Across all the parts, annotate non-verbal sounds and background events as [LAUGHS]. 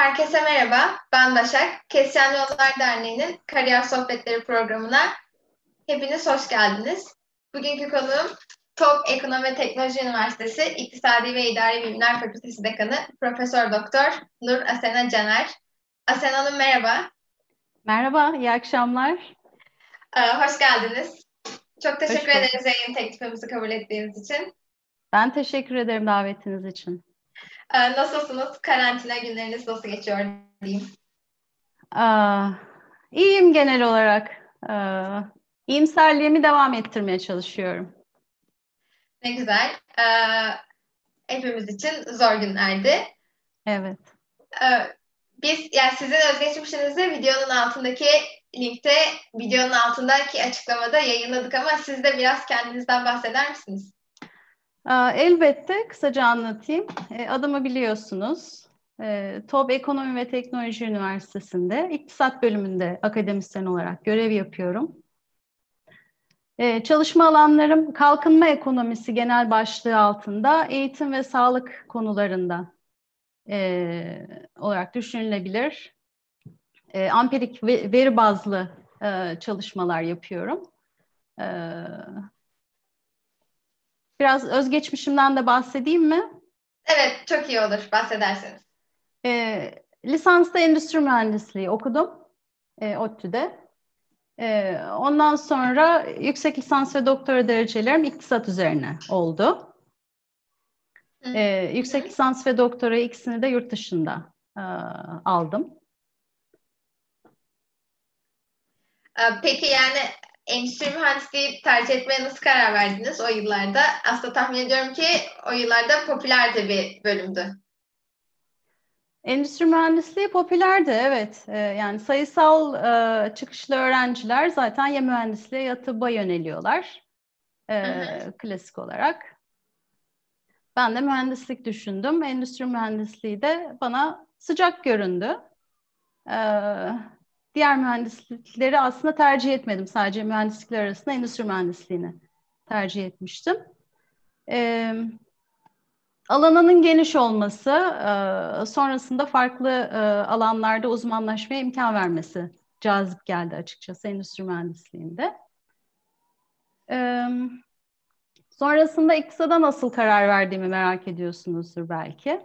Herkese merhaba, ben Başak. Kesyan Yollar Derneği'nin Kariyer Sohbetleri programına hepiniz hoş geldiniz. Bugünkü konuğum TOP Ekonomi ve Teknoloji Üniversitesi İktisadi ve İdari Bilimler Fakültesi Dekanı Profesör Doktor Nur Asena Caner. Asena Hanım merhaba. Merhaba, iyi akşamlar. Ee, hoş geldiniz. Çok teşekkür ederiz yayın teklifimizi kabul ettiğiniz için. Ben teşekkür ederim davetiniz için. Ee, nasılsınız? Karantina günleriniz nasıl geçiyor diyeyim? Aa, iyiyim genel olarak. Aa, iyimserliğimi devam ettirmeye çalışıyorum. Ne güzel. Ee, hepimiz için zor günlerdi. Evet. Ee, biz yani sizin özgeçmişinizi videonun altındaki linkte, videonun altındaki açıklamada yayınladık ama siz de biraz kendinizden bahseder misiniz? Elbette kısaca anlatayım. E, adımı biliyorsunuz. E, TOB Ekonomi ve Teknoloji Üniversitesi'nde iktisat bölümünde akademisyen olarak görev yapıyorum. E, çalışma alanlarım kalkınma ekonomisi genel başlığı altında eğitim ve sağlık konularında olarak düşünülebilir. Ampirik veri bazlı çalışmalar yapıyorum. Biraz özgeçmişimden de bahsedeyim mi? Evet, çok iyi olur bahsederseniz. E, lisansta endüstri mühendisliği okudum e, ODTÜ'de. E, ondan sonra yüksek lisans ve doktora derecelerim iktisat üzerine oldu. E, yüksek lisans ve doktora ikisini de yurt dışında e, aldım. Peki yani endüstri mühendisliği tercih etmeye nasıl karar verdiniz o yıllarda? Aslında tahmin ediyorum ki o yıllarda popüler de bir bölümdü. Endüstri mühendisliği popülerdi evet. Ee, yani sayısal e, çıkışlı öğrenciler zaten ya mühendisliğe ya tıbba yöneliyorlar. E, Klasik olarak. Ben de mühendislik düşündüm. Endüstri mühendisliği de bana sıcak göründü. E, diğer mühendislikleri aslında tercih etmedim. Sadece mühendislikler arasında endüstri mühendisliğini tercih etmiştim. Ee, alanının geniş olması, e, sonrasında farklı e, alanlarda uzmanlaşmaya imkan vermesi cazip geldi açıkçası endüstri mühendisliğinde. Ee, sonrasında iktisada nasıl karar verdiğimi merak ediyorsunuzdur belki.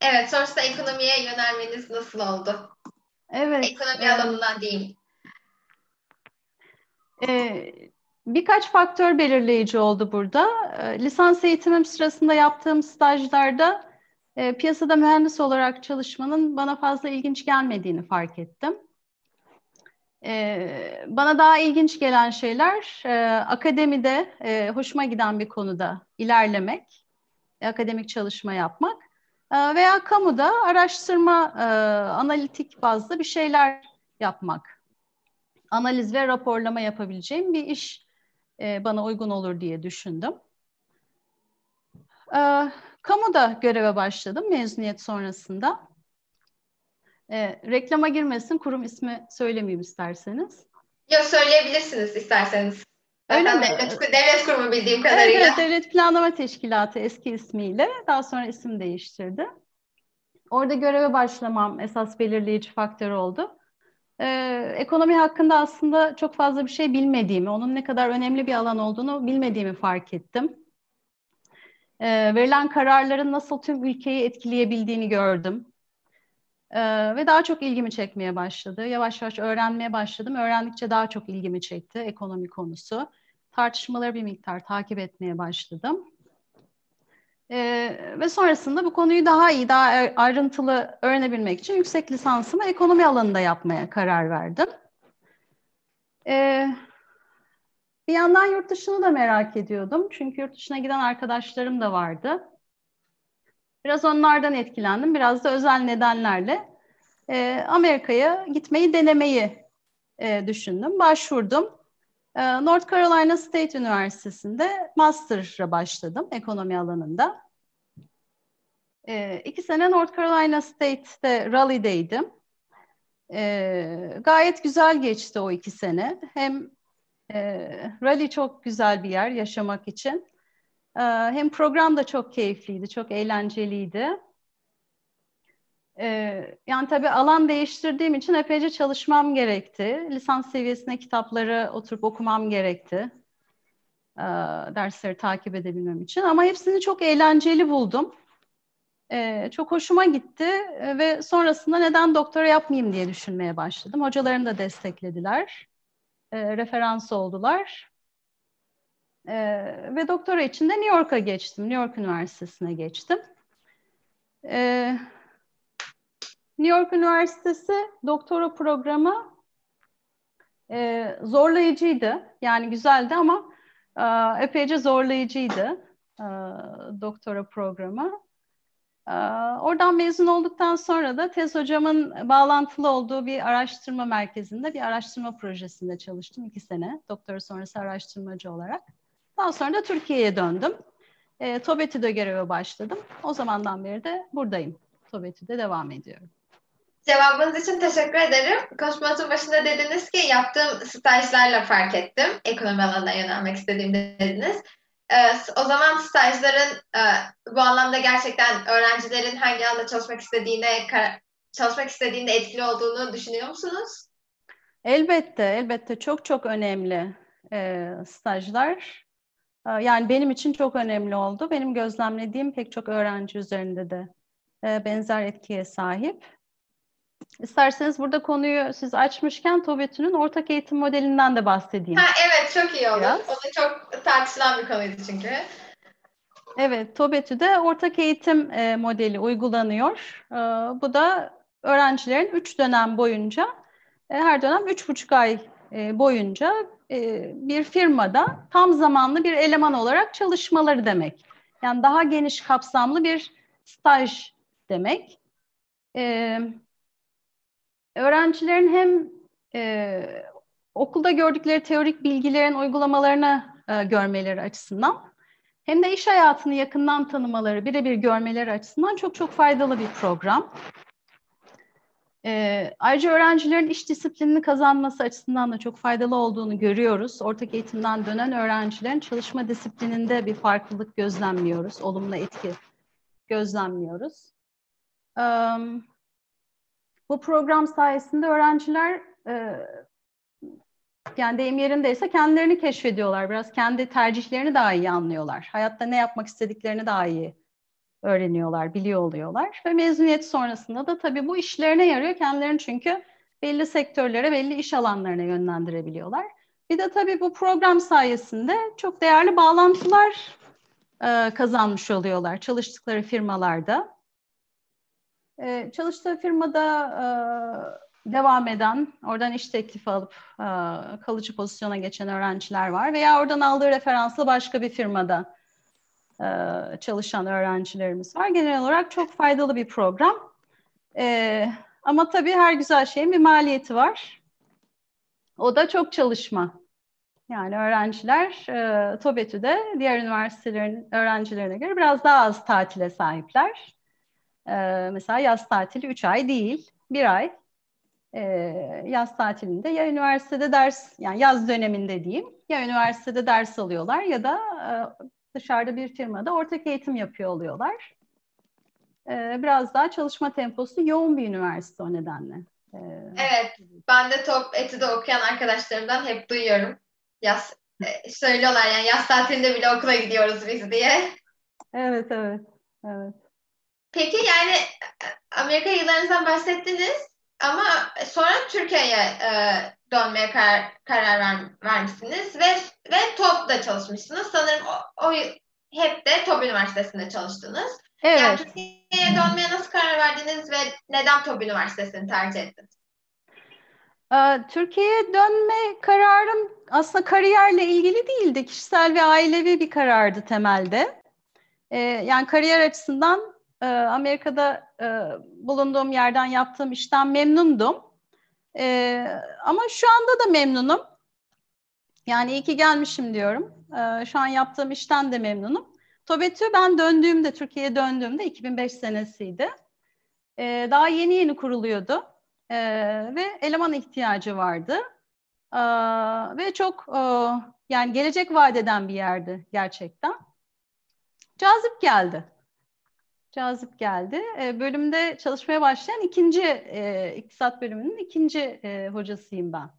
Evet, sonrasında ekonomiye yönelmeniz nasıl oldu? Evet. Ekonomi e, alanından değil. E, birkaç faktör belirleyici oldu burada. E, lisans eğitimim sırasında yaptığım stajlarda e, piyasada mühendis olarak çalışmanın bana fazla ilginç gelmediğini fark ettim. Bana daha ilginç gelen şeyler e, akademide e, hoşuma giden bir konuda ilerlemek, akademik çalışma yapmak ee, veya kamuda araştırma, e, analitik bazlı bir şeyler yapmak. Analiz ve raporlama yapabileceğim bir iş e, bana uygun olur diye düşündüm. E, kamuda göreve başladım mezuniyet sonrasında. E, reklama girmesin, kurum ismi söylemeyeyim isterseniz. Yok söyleyebilirsiniz isterseniz. Öyle mi? Devlet, devlet kurumu bildiğim kadarıyla. Evet, Devlet Planlama Teşkilatı eski ismiyle daha sonra isim değiştirdi. Orada göreve başlamam esas belirleyici faktör oldu. Ee, ekonomi hakkında aslında çok fazla bir şey bilmediğimi, onun ne kadar önemli bir alan olduğunu bilmediğimi fark ettim. Ee, verilen kararların nasıl tüm ülkeyi etkileyebildiğini gördüm. Ee, ve daha çok ilgimi çekmeye başladı. Yavaş yavaş öğrenmeye başladım. Öğrendikçe daha çok ilgimi çekti ekonomi konusu. Tartışmaları bir miktar takip etmeye başladım. Ee, ve sonrasında bu konuyu daha iyi, daha ayrıntılı öğrenebilmek için yüksek lisansımı ekonomi alanında yapmaya karar verdim. Ee, bir yandan yurt dışını da merak ediyordum. Çünkü yurt dışına giden arkadaşlarım da vardı. Biraz onlardan etkilendim. Biraz da özel nedenlerle e, Amerika'ya gitmeyi denemeyi e, düşündüm. Başvurdum. E, North Carolina State Üniversitesi'nde master'a başladım ekonomi alanında. E, iki sene North Carolina State'de Raleigh'deydim. E, gayet güzel geçti o iki sene. Hem e, Raleigh çok güzel bir yer yaşamak için. Ee, hem program da çok keyifliydi, çok eğlenceliydi. Ee, yani tabii alan değiştirdiğim için epeyce çalışmam gerekti. Lisans seviyesine kitapları oturup okumam gerekti. Ee, dersleri takip edebilmem için. Ama hepsini çok eğlenceli buldum. Çok hoşuma gitti ve sonrasında neden doktora yapmayayım diye düşünmeye başladım. Hocalarım da desteklediler. referans oldular. Ve doktora için de New York'a geçtim. New York Üniversitesi'ne geçtim. New York Üniversitesi doktora programı e, zorlayıcıydı. Yani güzeldi ama e, epeyce zorlayıcıydı e, doktora programı. E, oradan mezun olduktan sonra da tez hocamın bağlantılı olduğu bir araştırma merkezinde bir araştırma projesinde çalıştım iki sene. Doktora sonrası araştırmacı olarak. Daha sonra da Türkiye'ye döndüm. E, TOBETÜ'de göreve başladım. O zamandan beri de buradayım. TOBETÜ'de devam ediyorum. Cevabınız için teşekkür ederim. Konuşmanızın başında dediniz ki yaptığım stajlarla fark ettim. Ekonomi alanına yönelmek istediğim dediniz. Ee, o zaman stajların e, bu anlamda gerçekten öğrencilerin hangi alanda çalışmak istediğine çalışmak istediğinde etkili olduğunu düşünüyor musunuz? Elbette, elbette çok çok önemli e, stajlar. E, yani benim için çok önemli oldu. Benim gözlemlediğim pek çok öğrenci üzerinde de e, benzer etkiye sahip. İsterseniz burada konuyu siz açmışken TOBETÜ'nün ortak eğitim modelinden de bahsedeyim. Ha, evet çok iyi olur. Biraz. O da çok tartışılan bir konuydu çünkü. Evet, TOBETÜ'de ortak eğitim e, modeli uygulanıyor. E, bu da öğrencilerin üç dönem boyunca, e, her dönem üç buçuk ay e, boyunca bir firmada tam zamanlı bir eleman olarak çalışmaları demek. Yani daha geniş kapsamlı bir staj demek. E, öğrencilerin hem e, okulda gördükleri teorik bilgilerin uygulamalarını e, görmeleri açısından hem de iş hayatını yakından tanımaları, birebir görmeleri açısından çok çok faydalı bir program. E, ayrıca öğrencilerin iş disiplinini kazanması açısından da çok faydalı olduğunu görüyoruz. Ortak eğitimden dönen öğrencilerin çalışma disiplininde bir farklılık gözlemliyoruz, olumlu etki gözlemliyoruz. Um, bu program sayesinde öğrenciler e, yani deyim yerindeyse kendilerini keşfediyorlar. Biraz kendi tercihlerini daha iyi anlıyorlar. Hayatta ne yapmak istediklerini daha iyi öğreniyorlar, biliyor oluyorlar. Ve mezuniyet sonrasında da tabii bu işlerine yarıyor. Kendilerini çünkü belli sektörlere, belli iş alanlarına yönlendirebiliyorlar. Bir de tabii bu program sayesinde çok değerli bağlantılar e, kazanmış oluyorlar çalıştıkları firmalarda. Ee, çalıştığı firmada e, devam eden, oradan iş teklifi alıp e, kalıcı pozisyona geçen öğrenciler var veya oradan aldığı referansla başka bir firmada e, çalışan öğrencilerimiz var. Genel olarak çok faydalı bir program. E, ama tabii her güzel şeyin bir maliyeti var. O da çok çalışma. Yani öğrenciler e, TOBETÜ'de diğer üniversitelerin öğrencilerine göre biraz daha az tatile sahipler. Ee, mesela yaz tatili 3 ay değil, 1 ay. Yaz tatilinde ya üniversitede ders, yani yaz döneminde diyeyim, ya üniversitede ders alıyorlar ya da e, dışarıda bir firmada ortak eğitim yapıyor oluyorlar. Ee, biraz daha çalışma temposu yoğun bir üniversite o nedenle. Ee, evet, ben de top etüde okuyan arkadaşlarımdan hep duyuyorum. Yaz e, söylüyorlar yani yaz tatilinde bile okula gidiyoruz biz diye. Evet, evet, evet. Peki yani Amerika yıllarınızdan bahsettiniz ama sonra Türkiye'ye e, dönmeye karar, karar ver, vermişsiniz ve ve TOP'da çalışmışsınız. Sanırım o, o hep de TOP Üniversitesi'nde çalıştınız. Evet. Yani Türkiye'ye dönmeye nasıl karar verdiniz ve neden TOP Üniversitesi'ni tercih ettiniz? Türkiye'ye dönme kararım aslında kariyerle ilgili değildi. Kişisel ve ailevi bir karardı temelde. Yani kariyer açısından e, Amerika'da e, bulunduğum yerden yaptığım işten memnundum. E, ama şu anda da memnunum. Yani iyi ki gelmişim diyorum. E, şu an yaptığım işten de memnunum. TOBETÜ ben döndüğümde, Türkiye'ye döndüğümde 2005 senesiydi. E, daha yeni yeni kuruluyordu. E, ve eleman ihtiyacı vardı. E, ve çok e, yani gelecek vadeden bir yerdi gerçekten. Cazip geldi. Cazip geldi. E, bölümde çalışmaya başlayan ikinci e, iktisat bölümünün ikinci e, hocasıyım ben.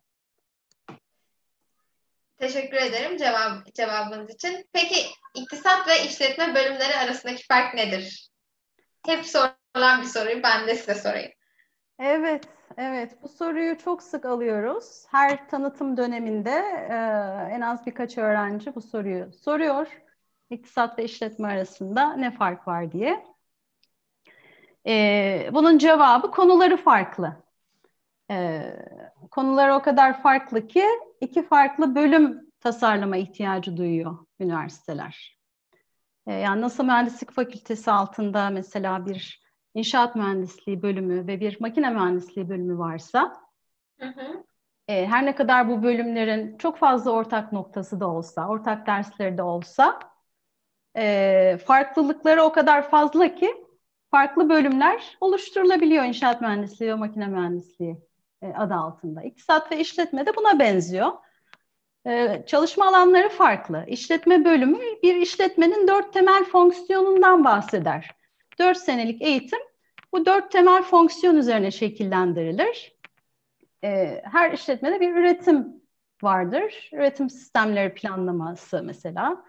Teşekkür ederim cevap, cevabınız için. Peki iktisat ve işletme bölümleri arasındaki fark nedir? Hep sorulan bir soruyu ben de size sorayım. Evet, evet. Bu soruyu çok sık alıyoruz. Her tanıtım döneminde e, en az birkaç öğrenci bu soruyu soruyor. İktisat ve işletme arasında ne fark var diye. E, bunun cevabı konuları farklı. E, konuları o kadar farklı ki iki farklı bölüm tasarlama ihtiyacı duyuyor üniversiteler. E, yani nasıl mühendislik fakültesi altında mesela bir inşaat mühendisliği bölümü ve bir makine mühendisliği bölümü varsa hı hı. E, her ne kadar bu bölümlerin çok fazla ortak noktası da olsa, ortak dersleri de olsa e, farklılıkları o kadar fazla ki farklı bölümler oluşturulabiliyor inşaat mühendisliği ve makine mühendisliği e, adı altında. İktisat ve işletme de buna benziyor. E, çalışma alanları farklı. İşletme bölümü bir işletmenin dört temel fonksiyonundan bahseder. Dört senelik eğitim bu dört temel fonksiyon üzerine şekillendirilir. E, her işletmede bir üretim vardır. Üretim sistemleri planlaması mesela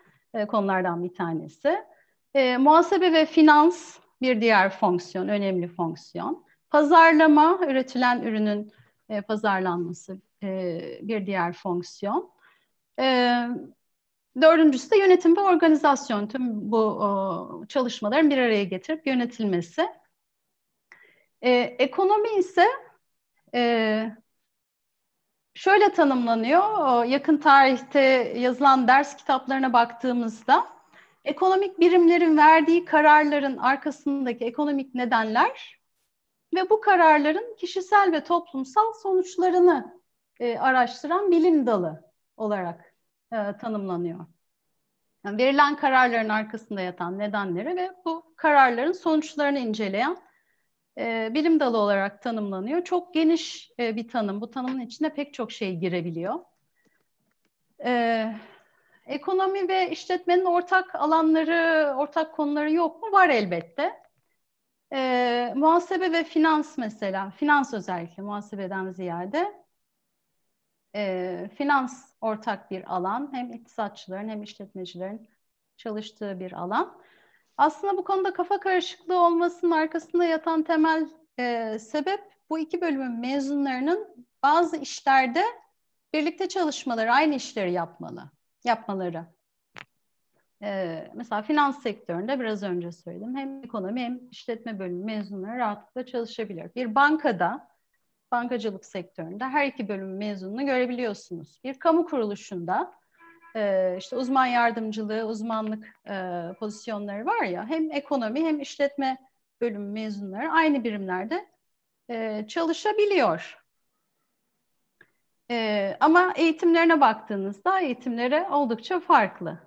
konulardan bir tanesi. muhasebe ve finans bir diğer fonksiyon, önemli fonksiyon. Pazarlama, üretilen ürünün e, pazarlanması e, bir diğer fonksiyon. E, dördüncüsü de yönetim ve organizasyon. Tüm bu o, çalışmaların bir araya getirip yönetilmesi. E, ekonomi ise e, şöyle tanımlanıyor. Yakın tarihte yazılan ders kitaplarına baktığımızda ekonomik birimlerin verdiği kararların arkasındaki ekonomik nedenler ve bu kararların kişisel ve toplumsal sonuçlarını e, araştıran bilim dalı olarak e, tanımlanıyor. Yani verilen kararların arkasında yatan nedenleri ve bu kararların sonuçlarını inceleyen e, bilim dalı olarak tanımlanıyor. Çok geniş e, bir tanım. Bu tanımın içine pek çok şey girebiliyor. E, ekonomi ve işletmenin ortak alanları, ortak konuları yok mu? Var elbette. E, muhasebe ve finans mesela, finans özellikle muhasebeden ziyade e, finans ortak bir alan. Hem iktisatçıların hem işletmecilerin çalıştığı bir alan. Aslında bu konuda kafa karışıklığı olmasının arkasında yatan temel e, sebep bu iki bölümün mezunlarının bazı işlerde birlikte çalışmaları, aynı işleri yapmalı, yapmaları. Ee, mesela finans sektöründe biraz önce söyledim. Hem ekonomi hem işletme bölümü mezunları rahatlıkla çalışabilir. Bir bankada, bankacılık sektöründe her iki bölüm mezununu görebiliyorsunuz. Bir kamu kuruluşunda e, işte uzman yardımcılığı, uzmanlık e, pozisyonları var ya hem ekonomi hem işletme bölümü mezunları aynı birimlerde e, çalışabiliyor. E, ama eğitimlerine baktığınızda eğitimleri oldukça farklı.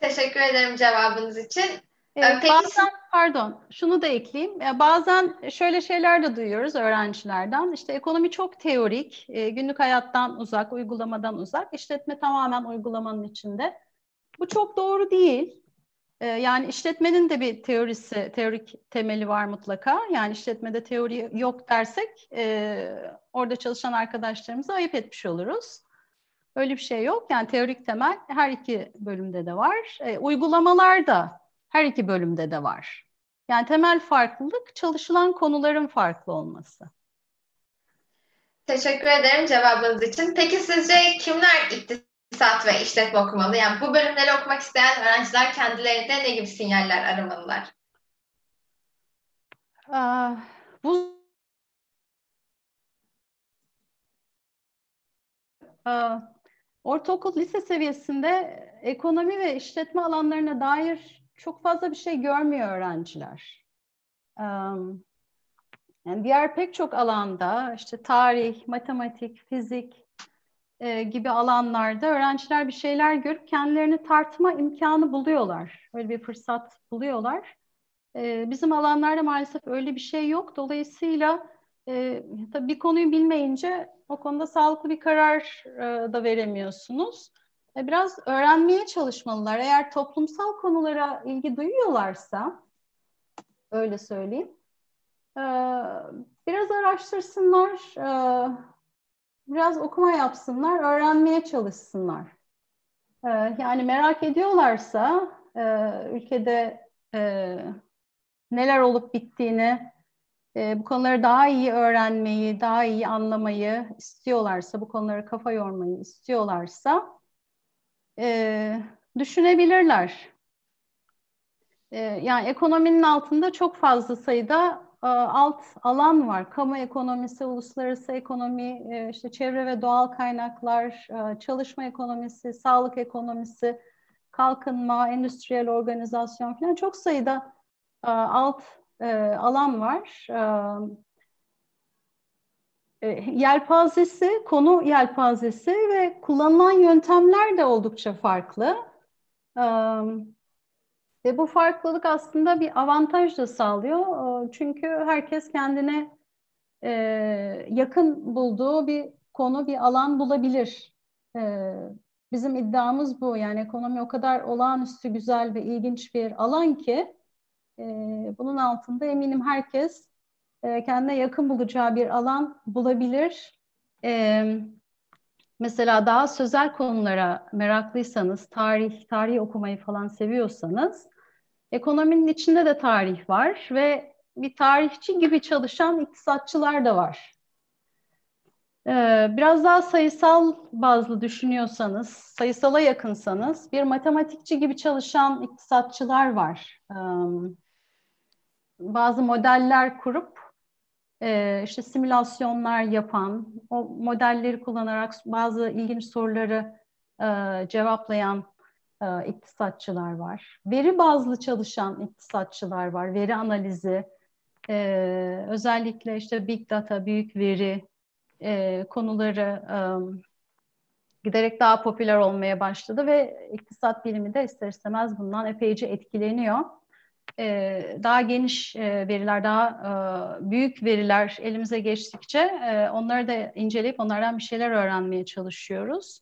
Teşekkür ederim cevabınız için. Ee, Peki, bazen pardon şunu da ekleyeyim. Bazen şöyle şeyler de duyuyoruz öğrencilerden. İşte ekonomi çok teorik, e, günlük hayattan uzak, uygulamadan uzak. İşletme tamamen uygulamanın içinde. Bu çok doğru değil. E, yani işletmenin de bir teorisi, teorik temeli var mutlaka. Yani işletmede teori yok dersek e, orada çalışan arkadaşlarımıza ayıp etmiş oluruz. Öyle bir şey yok. Yani teorik temel her iki bölümde de var. E, uygulamalar da her iki bölümde de var. Yani temel farklılık çalışılan konuların farklı olması. Teşekkür ederim cevabınız için. Peki sizce kimler iktisat ve işletme okumalı? Yani bu bölümleri okumak isteyen öğrenciler kendilerine ne gibi sinyaller aramalılar? Aa, bu Aa, Ortaokul, lise seviyesinde ekonomi ve işletme alanlarına dair çok fazla bir şey görmüyor öğrenciler. Yani diğer pek çok alanda işte tarih, matematik, fizik e, gibi alanlarda öğrenciler bir şeyler görüp kendilerini tartma imkanı buluyorlar. Öyle bir fırsat buluyorlar. E, bizim alanlarda maalesef öyle bir şey yok. Dolayısıyla e, tabii bir konuyu bilmeyince o konuda sağlıklı bir karar e, da veremiyorsunuz. E, biraz öğrenmeye çalışmalılar. Eğer toplumsal konulara ilgi duyuyorlarsa, öyle söyleyeyim, e, biraz araştırsınlar, e, biraz okuma yapsınlar, öğrenmeye çalışsınlar. Yani merak ediyorlarsa ülkede neler olup bittiğini, bu konuları daha iyi öğrenmeyi, daha iyi anlamayı istiyorlarsa, bu konuları kafa yormayı istiyorlarsa e, düşünebilirler. E, yani ekonominin altında çok fazla sayıda e, alt alan var. Kamu ekonomisi, uluslararası ekonomi, e, işte çevre ve doğal kaynaklar, e, çalışma ekonomisi, sağlık ekonomisi, kalkınma, endüstriyel organizasyon falan çok sayıda e, alt alan var. Yelpazesi, konu yelpazesi ve kullanılan yöntemler de oldukça farklı. Ve bu farklılık aslında bir avantaj da sağlıyor. Çünkü herkes kendine e, yakın bulduğu bir konu, bir alan bulabilir. E, bizim iddiamız bu. Yani ekonomi o kadar olağanüstü güzel ve ilginç bir alan ki bunun altında eminim herkes e, kendine yakın bulacağı bir alan bulabilir. E, mesela daha sözel konulara meraklıysanız, tarih, tarih okumayı falan seviyorsanız, ekonominin içinde de tarih var ve bir tarihçi gibi çalışan iktisatçılar da var. Ee, biraz daha sayısal bazlı düşünüyorsanız, sayısala yakınsanız bir matematikçi gibi çalışan iktisatçılar var. Ee, bazı modeller kurup e, işte simülasyonlar yapan, o modelleri kullanarak bazı ilginç soruları e, cevaplayan e, iktisatçılar var. Veri bazlı çalışan iktisatçılar var. Veri analizi, e, özellikle işte big data, büyük veri e, konuları e, giderek daha popüler olmaya başladı ve iktisat bilimi de ister istemez bundan epeyce etkileniyor e, daha geniş e, veriler, daha e, büyük veriler elimize geçtikçe onları da inceleyip onlardan bir şeyler öğrenmeye çalışıyoruz.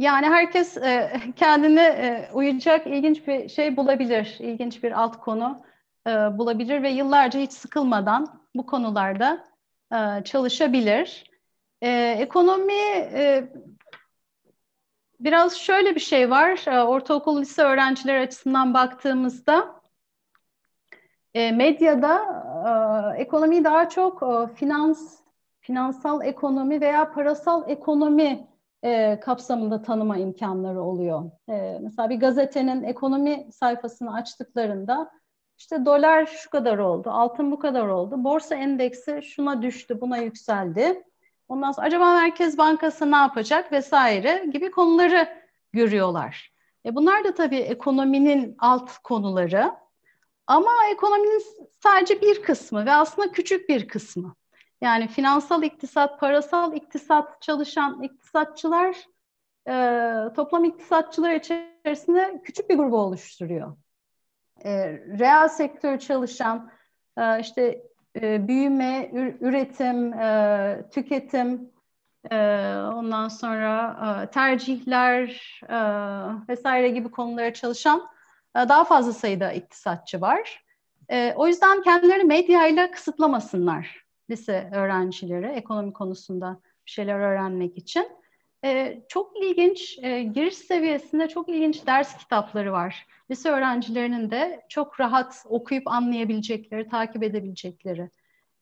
Yani herkes e, kendine e, uyacak ilginç bir şey bulabilir, ilginç bir alt konu e, bulabilir ve yıllarca hiç sıkılmadan bu konularda e, çalışabilir. E, ekonomi e, biraz şöyle bir şey var. E, ortaokul, lise öğrencileri açısından baktığımızda e, medyada e, ekonomiyi daha çok finans, finansal ekonomi veya parasal ekonomi kapsamında tanıma imkanları oluyor. mesela bir gazetenin ekonomi sayfasını açtıklarında işte dolar şu kadar oldu, altın bu kadar oldu, borsa endeksi şuna düştü, buna yükseldi. Ondan sonra acaba Merkez Bankası ne yapacak vesaire gibi konuları görüyorlar. E bunlar da tabii ekonominin alt konuları. Ama ekonominin sadece bir kısmı ve aslında küçük bir kısmı. Yani finansal iktisat, parasal iktisat çalışan iktisatçılar e, toplam iktisatçılar içerisinde küçük bir grubu oluşturuyor. E, reel sektör çalışan, e, işte e, büyüme, üretim, e, tüketim, e, ondan sonra e, tercihler e, vesaire gibi konulara çalışan e, daha fazla sayıda iktisatçı var. E, o yüzden kendileri medyayla kısıtlamasınlar lise öğrencileri ekonomi konusunda bir şeyler öğrenmek için. E, çok ilginç, e, giriş seviyesinde çok ilginç ders kitapları var. Lise öğrencilerinin de çok rahat okuyup anlayabilecekleri, takip edebilecekleri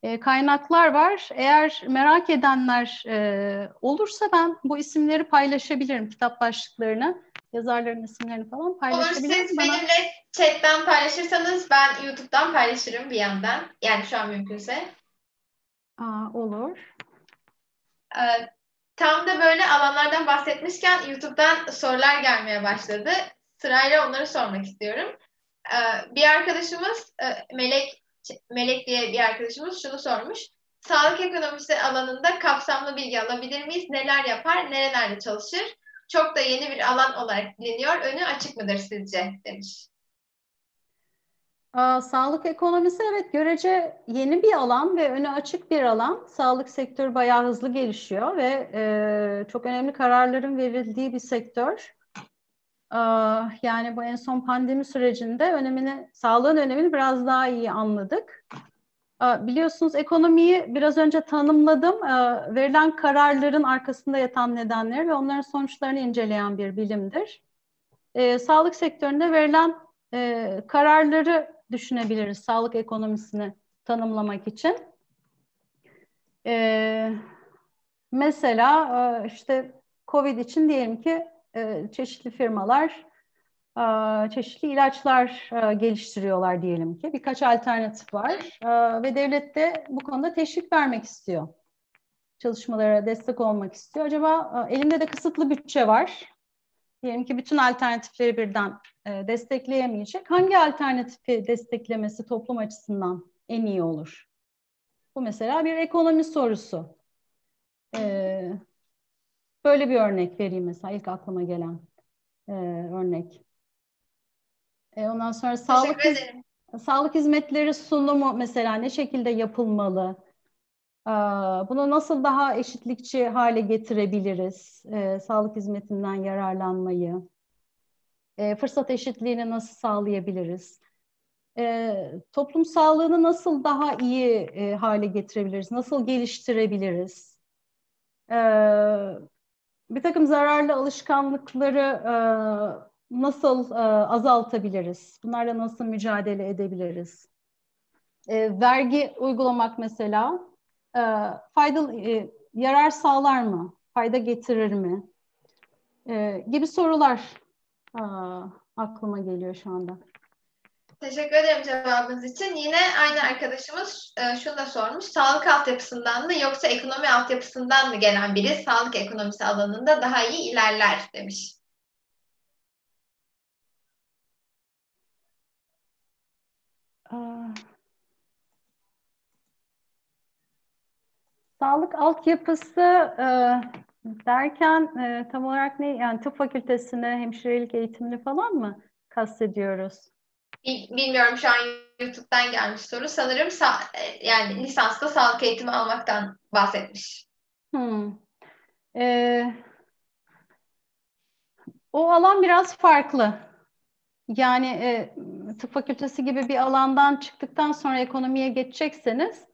e, kaynaklar var. Eğer merak edenler e, olursa ben bu isimleri paylaşabilirim, kitap başlıklarını, yazarların isimlerini falan paylaşabilirim. Olur siz Bana... benimle chatten paylaşırsanız ben YouTube'dan paylaşırım bir yandan. Yani şu an mümkünse. Aa, olur. Ee, tam da böyle alanlardan bahsetmişken YouTube'dan sorular gelmeye başladı. Sırayla onları sormak istiyorum. Ee, bir arkadaşımız e, Melek Melek diye bir arkadaşımız şunu sormuş. Sağlık ekonomisi alanında kapsamlı bilgi alabilir miyiz? Neler yapar? Nerelerde çalışır? Çok da yeni bir alan olarak biliniyor. Önü açık mıdır sizce? demiş. Sağlık ekonomisi evet görece yeni bir alan ve öne açık bir alan. Sağlık sektörü bayağı hızlı gelişiyor ve e, çok önemli kararların verildiği bir sektör. yani bu en son pandemi sürecinde önemini, sağlığın önemini biraz daha iyi anladık. biliyorsunuz ekonomiyi biraz önce tanımladım. verilen kararların arkasında yatan nedenleri ve onların sonuçlarını inceleyen bir bilimdir. E, sağlık sektöründe verilen e, kararları düşünebiliriz sağlık ekonomisini tanımlamak için. E, mesela e, işte COVID için diyelim ki e, çeşitli firmalar e, çeşitli ilaçlar geliştiriyorlar diyelim ki. Birkaç alternatif var ve devlet de bu konuda teşvik vermek istiyor. Çalışmalara destek olmak istiyor. Acaba elinde de kısıtlı bütçe var diyelim ki bütün alternatifleri birden e, destekleyemeyecek. Hangi alternatifi desteklemesi toplum açısından en iyi olur? Bu mesela bir ekonomi sorusu. E, böyle bir örnek vereyim mesela ilk aklıma gelen e, örnek. E, ondan sonra sağlık, sağlık hizmetleri sunumu mesela ne şekilde yapılmalı? Bunu nasıl daha eşitlikçi hale getirebiliriz? E, sağlık hizmetinden yararlanmayı, e, fırsat eşitliğini nasıl sağlayabiliriz? E, toplum sağlığını nasıl daha iyi hale getirebiliriz? Nasıl geliştirebiliriz? Bir takım zararlı alışkanlıkları nasıl azaltabiliriz? Bunlarla nasıl mücadele edebiliriz? Vergi uygulamak mesela e, faydalı, e, yarar sağlar mı? Fayda getirir mi? E, gibi sorular e, aklıma geliyor şu anda. Teşekkür ederim cevabınız için. Yine aynı arkadaşımız e, şunu da sormuş. Sağlık altyapısından mı yoksa ekonomi altyapısından mı gelen biri sağlık ekonomisi alanında daha iyi ilerler demiş. Sağlık altyapısı e, derken e, tam olarak ne? Yani tıp fakültesine, hemşirelik eğitimini falan mı kastediyoruz? Bilmiyorum şu an YouTube'dan gelmiş soru. Sanırım e, yani lisansta sağlık eğitimi almaktan bahsetmiş. Hmm. Ee, o alan biraz farklı. Yani e, tıp fakültesi gibi bir alandan çıktıktan sonra ekonomiye geçecekseniz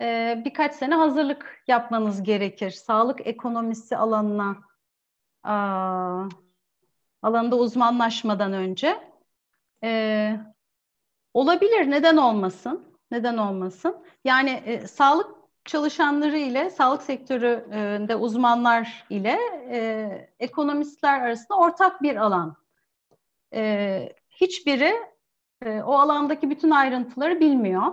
e, birkaç sene hazırlık yapmanız gerekir. Sağlık ekonomisi alanına a, alanında uzmanlaşmadan önce. E, olabilir, neden olmasın? Neden olmasın? Yani e, sağlık çalışanları ile sağlık sektöründe uzmanlar ile e, ekonomistler arasında ortak bir alan. E, hiçbiri e, o alandaki bütün ayrıntıları bilmiyor.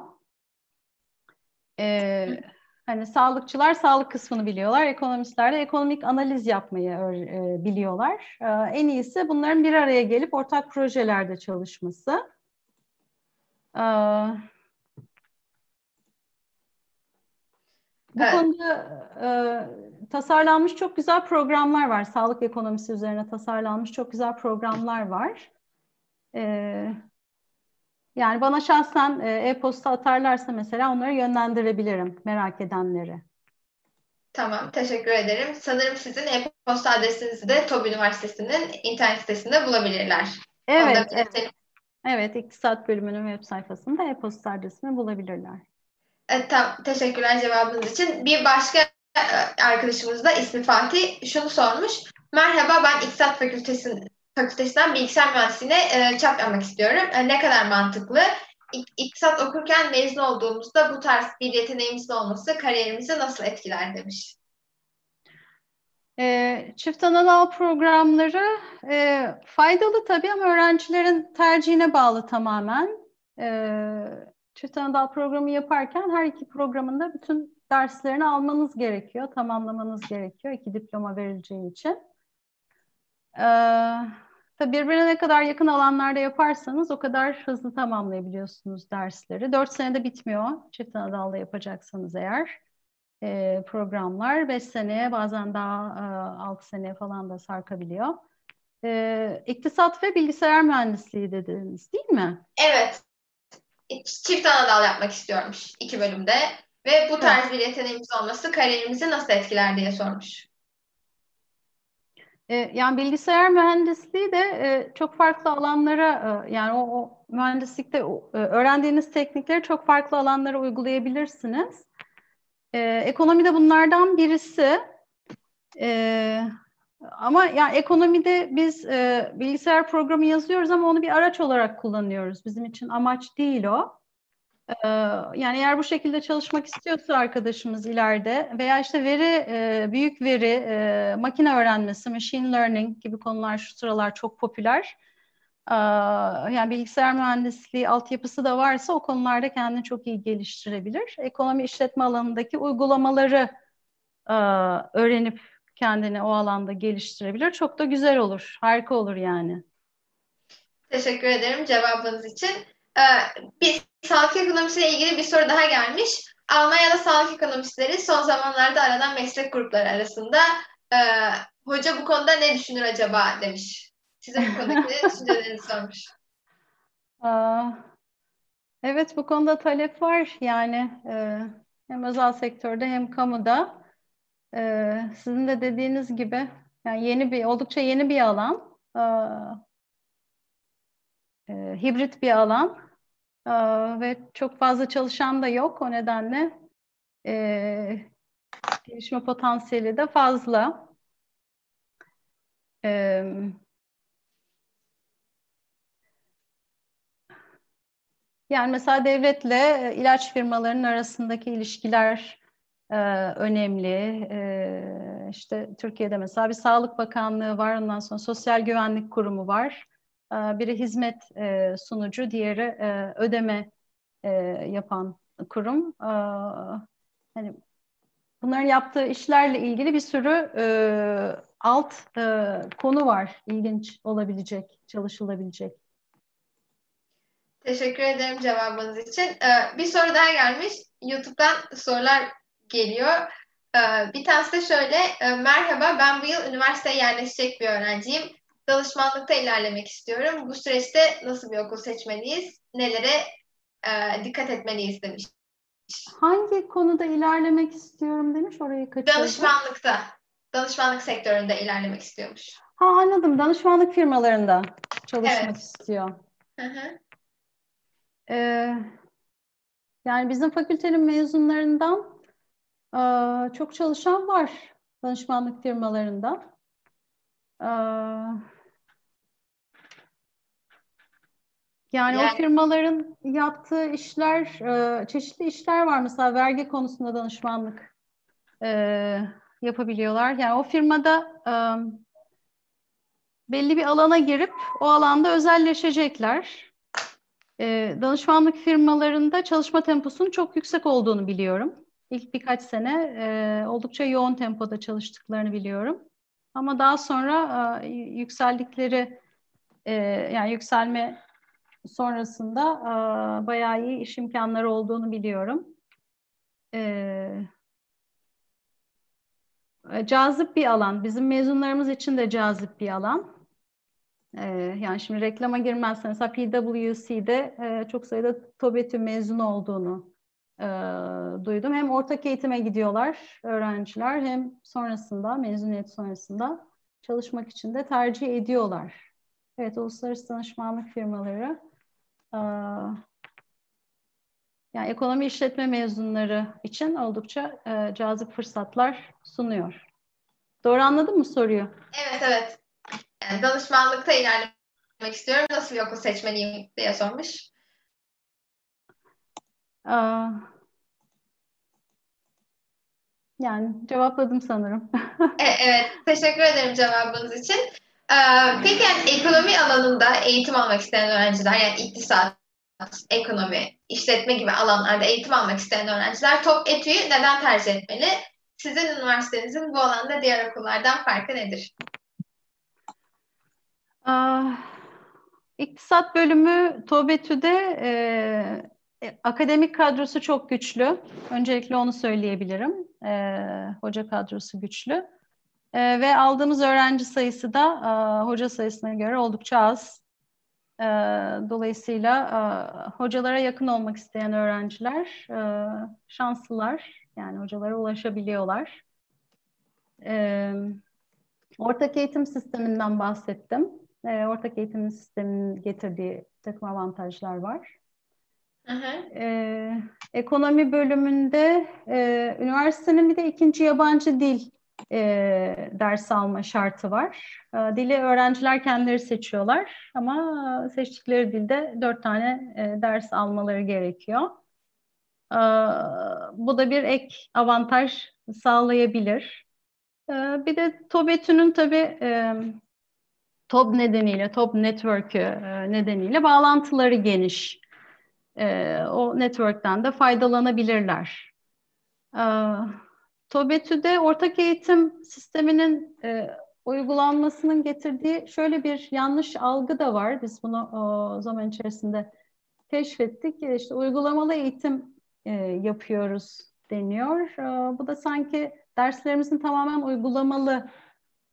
Ee, hani sağlıkçılar sağlık kısmını biliyorlar, ekonomistler de ekonomik analiz yapmayı e, biliyorlar. Ee, en iyisi bunların bir araya gelip ortak projelerde çalışması. Ee, bu evet. konuda e, tasarlanmış çok güzel programlar var. Sağlık ekonomisi üzerine tasarlanmış çok güzel programlar var. Ee, yani bana şahsen e, e-posta atarlarsa mesela onları yönlendirebilirim merak edenleri. Tamam, teşekkür ederim. Sanırım sizin e-posta adresinizi de TOB Üniversitesi'nin internet sitesinde bulabilirler. Evet, evet. Evet, İktisat bölümünün web sayfasında e-posta adresini bulabilirler. Evet, tam, teşekkürler cevabınız için. Bir başka e, arkadaşımız da ismi Fatih şunu sormuş. Merhaba ben İktisat Fakültesi fakültesinden bilgisayar mühendisliğine e, çap yapmak istiyorum. E, ne kadar mantıklı. İktisat okurken mezun olduğumuzda bu tarz bir yeteneğimizin olması kariyerimizi nasıl etkiler demiş. E, çift anadal programları e, faydalı tabii ama öğrencilerin tercihine bağlı tamamen. E, çift anadal programı yaparken her iki programında bütün derslerini almanız gerekiyor, tamamlamanız gerekiyor iki diploma verileceği için. Ee, tabii birbirine ne kadar yakın alanlarda yaparsanız o kadar hızlı tamamlayabiliyorsunuz dersleri. Dört senede bitmiyor çift dalda yapacaksanız eğer e, programlar. Beş seneye bazen daha e, altı seneye falan da sarkabiliyor. E, iktisat ve bilgisayar mühendisliği dediniz değil mi? Evet. çift ana dal yapmak istiyormuş iki bölümde ve bu tarz bir yeteneğimiz olması kariyerimizi nasıl etkiler diye sormuş. E, yani bilgisayar mühendisliği de e, çok farklı alanlara e, yani o, o mühendislikte öğrendiğiniz teknikleri çok farklı alanlara uygulayabilirsiniz. Ekonomi de bunlardan birisi. Ama yani ekonomide biz bilgisayar programı yazıyoruz ama onu bir araç olarak kullanıyoruz. Bizim için amaç değil o. Ee, yani eğer bu şekilde çalışmak istiyorsa arkadaşımız ileride veya işte veri, e, büyük veri, e, makine öğrenmesi, machine learning gibi konular şu sıralar çok popüler. Ee, yani bilgisayar mühendisliği altyapısı da varsa o konularda kendini çok iyi geliştirebilir. Ekonomi işletme alanındaki uygulamaları e, öğrenip kendini o alanda geliştirebilir. Çok da güzel olur, harika olur yani. Teşekkür ederim cevabınız için. Ee, bir sağlık ekonomisiyle ilgili bir soru daha gelmiş. Almanya'da sağlık ekonomistleri son zamanlarda aranan meslek grupları arasında e, hoca bu konuda ne düşünür acaba demiş. Size bu konudaki [LAUGHS] düşüncelerinizi sormuş. evet bu konuda talep var yani e, hem özel sektörde hem kamuda. E, sizin de dediğiniz gibi yani yeni bir oldukça yeni bir alan. E, e, hibrit bir alan e, ve çok fazla çalışan da yok. O nedenle e, gelişme potansiyeli de fazla. E, yani mesela devletle e, ilaç firmalarının arasındaki ilişkiler e, önemli. E, işte Türkiye'de mesela bir Sağlık Bakanlığı var, ondan sonra Sosyal Güvenlik Kurumu var. Ee, biri hizmet e, sunucu, diğeri e, ödeme e, yapan kurum. Hani bunların yaptığı işlerle ilgili bir sürü alt konu var, ilginç olabilecek, çalışılabilecek. Teşekkür ederim cevabınız için. Bir soru daha gelmiş. YouTube'dan sorular geliyor. Bir tanesi de şöyle. Merhaba ben bu yıl üniversiteye yerleşecek bir öğrenciyim danışmanlıkta ilerlemek istiyorum. Bu süreçte nasıl bir okul seçmeliyiz? Nelere e, dikkat etmeliyiz demiş. Hangi konuda ilerlemek istiyorum demiş orayı kaçırdım. Danışmanlıkta. Danışmanlık sektöründe ilerlemek istiyormuş. Ha anladım. Danışmanlık firmalarında çalışmak evet. istiyor. Hı hı. Ee, yani bizim fakültenin mezunlarından e, çok çalışan var danışmanlık firmalarında. Ee, yani, yani o firmaların yaptığı işler, e, çeşitli işler var. Mesela vergi konusunda danışmanlık e, yapabiliyorlar. Yani o firmada e, belli bir alana girip o alanda özelleşecekler. Danışmanlık firmalarında çalışma temposunun çok yüksek olduğunu biliyorum. İlk birkaç sene oldukça yoğun tempoda çalıştıklarını biliyorum. Ama daha sonra e, yükseldikleri e, yani yükselme sonrasında e, bayağı iyi iş imkanları olduğunu biliyorum. E, cazip bir alan. Bizim mezunlarımız için de cazip bir alan. E, yani şimdi reklama girmezsen mesela PwC'de e, çok sayıda TOBETÜ mezunu olduğunu e, duydum. Hem ortak eğitime gidiyorlar öğrenciler hem sonrasında mezuniyet sonrasında çalışmak için de tercih ediyorlar. Evet, uluslararası danışmanlık firmaları e, yani ekonomi işletme mezunları için oldukça e, cazip fırsatlar sunuyor. Doğru anladın mı soruyu? Evet, evet. Yani danışmanlıkta ilerlemek istiyorum. Nasıl bir okul seçmeliyim diye sormuş. Yani cevapladım sanırım. E, evet, teşekkür ederim cevabınız için. Ee, peki yani ekonomi alanında eğitim almak isteyen öğrenciler, yani iktisat, ekonomi, işletme gibi alanlarda eğitim almak isteyen öğrenciler top etüyü neden tercih etmeli? Sizin üniversitenizin bu alanda diğer okullardan farkı nedir? İktisat bölümü TOBETÜ'de e, e, akademik kadrosu çok güçlü. Öncelikle onu söyleyebilirim. E, hoca kadrosu güçlü. E, ve aldığımız öğrenci sayısı da e, hoca sayısına göre oldukça az. E, dolayısıyla e, hocalara yakın olmak isteyen öğrenciler e, şanslılar. Yani hocalara ulaşabiliyorlar. E, ortak eğitim sisteminden bahsettim. E, ortak eğitim sisteminin getirdiği takım avantajlar var. Hı hı. E, ekonomi bölümünde e, üniversitenin bir de ikinci yabancı dil e, ders alma şartı var. E, dili öğrenciler kendileri seçiyorlar ama seçtikleri dilde dört tane e, ders almaları gerekiyor. E, bu da bir ek avantaj sağlayabilir. E, bir de TOBETÜ'nün tabii e, TOB nedeniyle, TOB network'ü e, nedeniyle bağlantıları geniş. E, o network'ten de faydalanabilirler. E, TOBETÜ'de ortak eğitim sisteminin e, uygulanmasının getirdiği şöyle bir yanlış algı da var. Biz bunu o zaman içerisinde keşfettik. İşte uygulamalı eğitim e, yapıyoruz deniyor. E, bu da sanki derslerimizin tamamen uygulamalı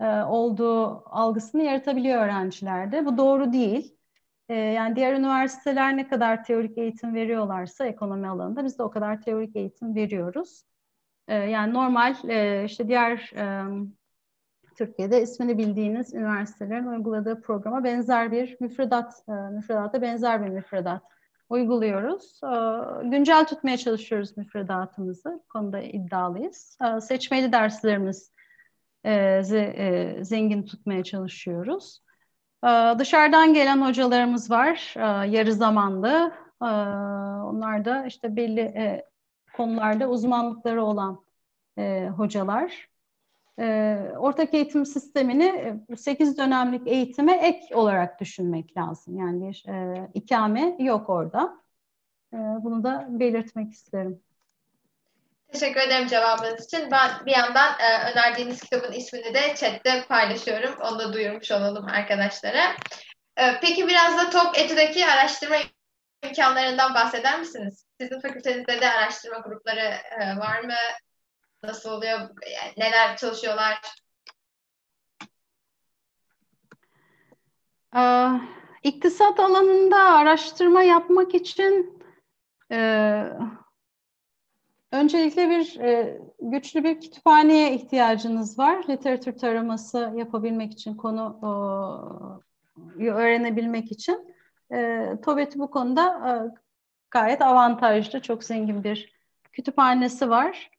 e, olduğu algısını yaratabiliyor öğrencilerde. Bu doğru değil. E, yani diğer üniversiteler ne kadar teorik eğitim veriyorlarsa ekonomi alanında biz de o kadar teorik eğitim veriyoruz. E, yani normal e, işte diğer e, Türkiye'de ismini bildiğiniz üniversitelerin uyguladığı programa benzer bir müfredat, e, müfredata benzer bir müfredat uyguluyoruz. E, güncel tutmaya çalışıyoruz müfredatımızı. Bu konuda iddialıyız. Seçmeli derslerimiz e, e, zengin tutmaya çalışıyoruz. E, dışarıdan gelen hocalarımız var, e, yarı zamanlı. E, onlar da işte belli e, konularda uzmanlıkları olan e, hocalar. E, ortak eğitim sistemini 8 dönemlik eğitime ek olarak düşünmek lazım. Yani bir ikame yok orada. Bunu da belirtmek isterim. Teşekkür ederim cevabınız için. Ben bir yandan e, önerdiğiniz kitabın ismini de chatte paylaşıyorum. Onu da duyurmuş olalım arkadaşlara. E, peki biraz da Top Etu'daki araştırma imkanlarından bahseder misiniz? Sizin fakültenizde de araştırma grupları e, var mı? Nasıl oluyor? Yani neler çalışıyorlar? Ee, iktisat alanında araştırma yapmak için e, öncelikle bir e, güçlü bir kütüphaneye ihtiyacınız var. Literatür taraması yapabilmek için, konu öğrenebilmek için. E, TOBET'i bu konuda e, gayet avantajlı, çok zengin bir kütüphanesi var.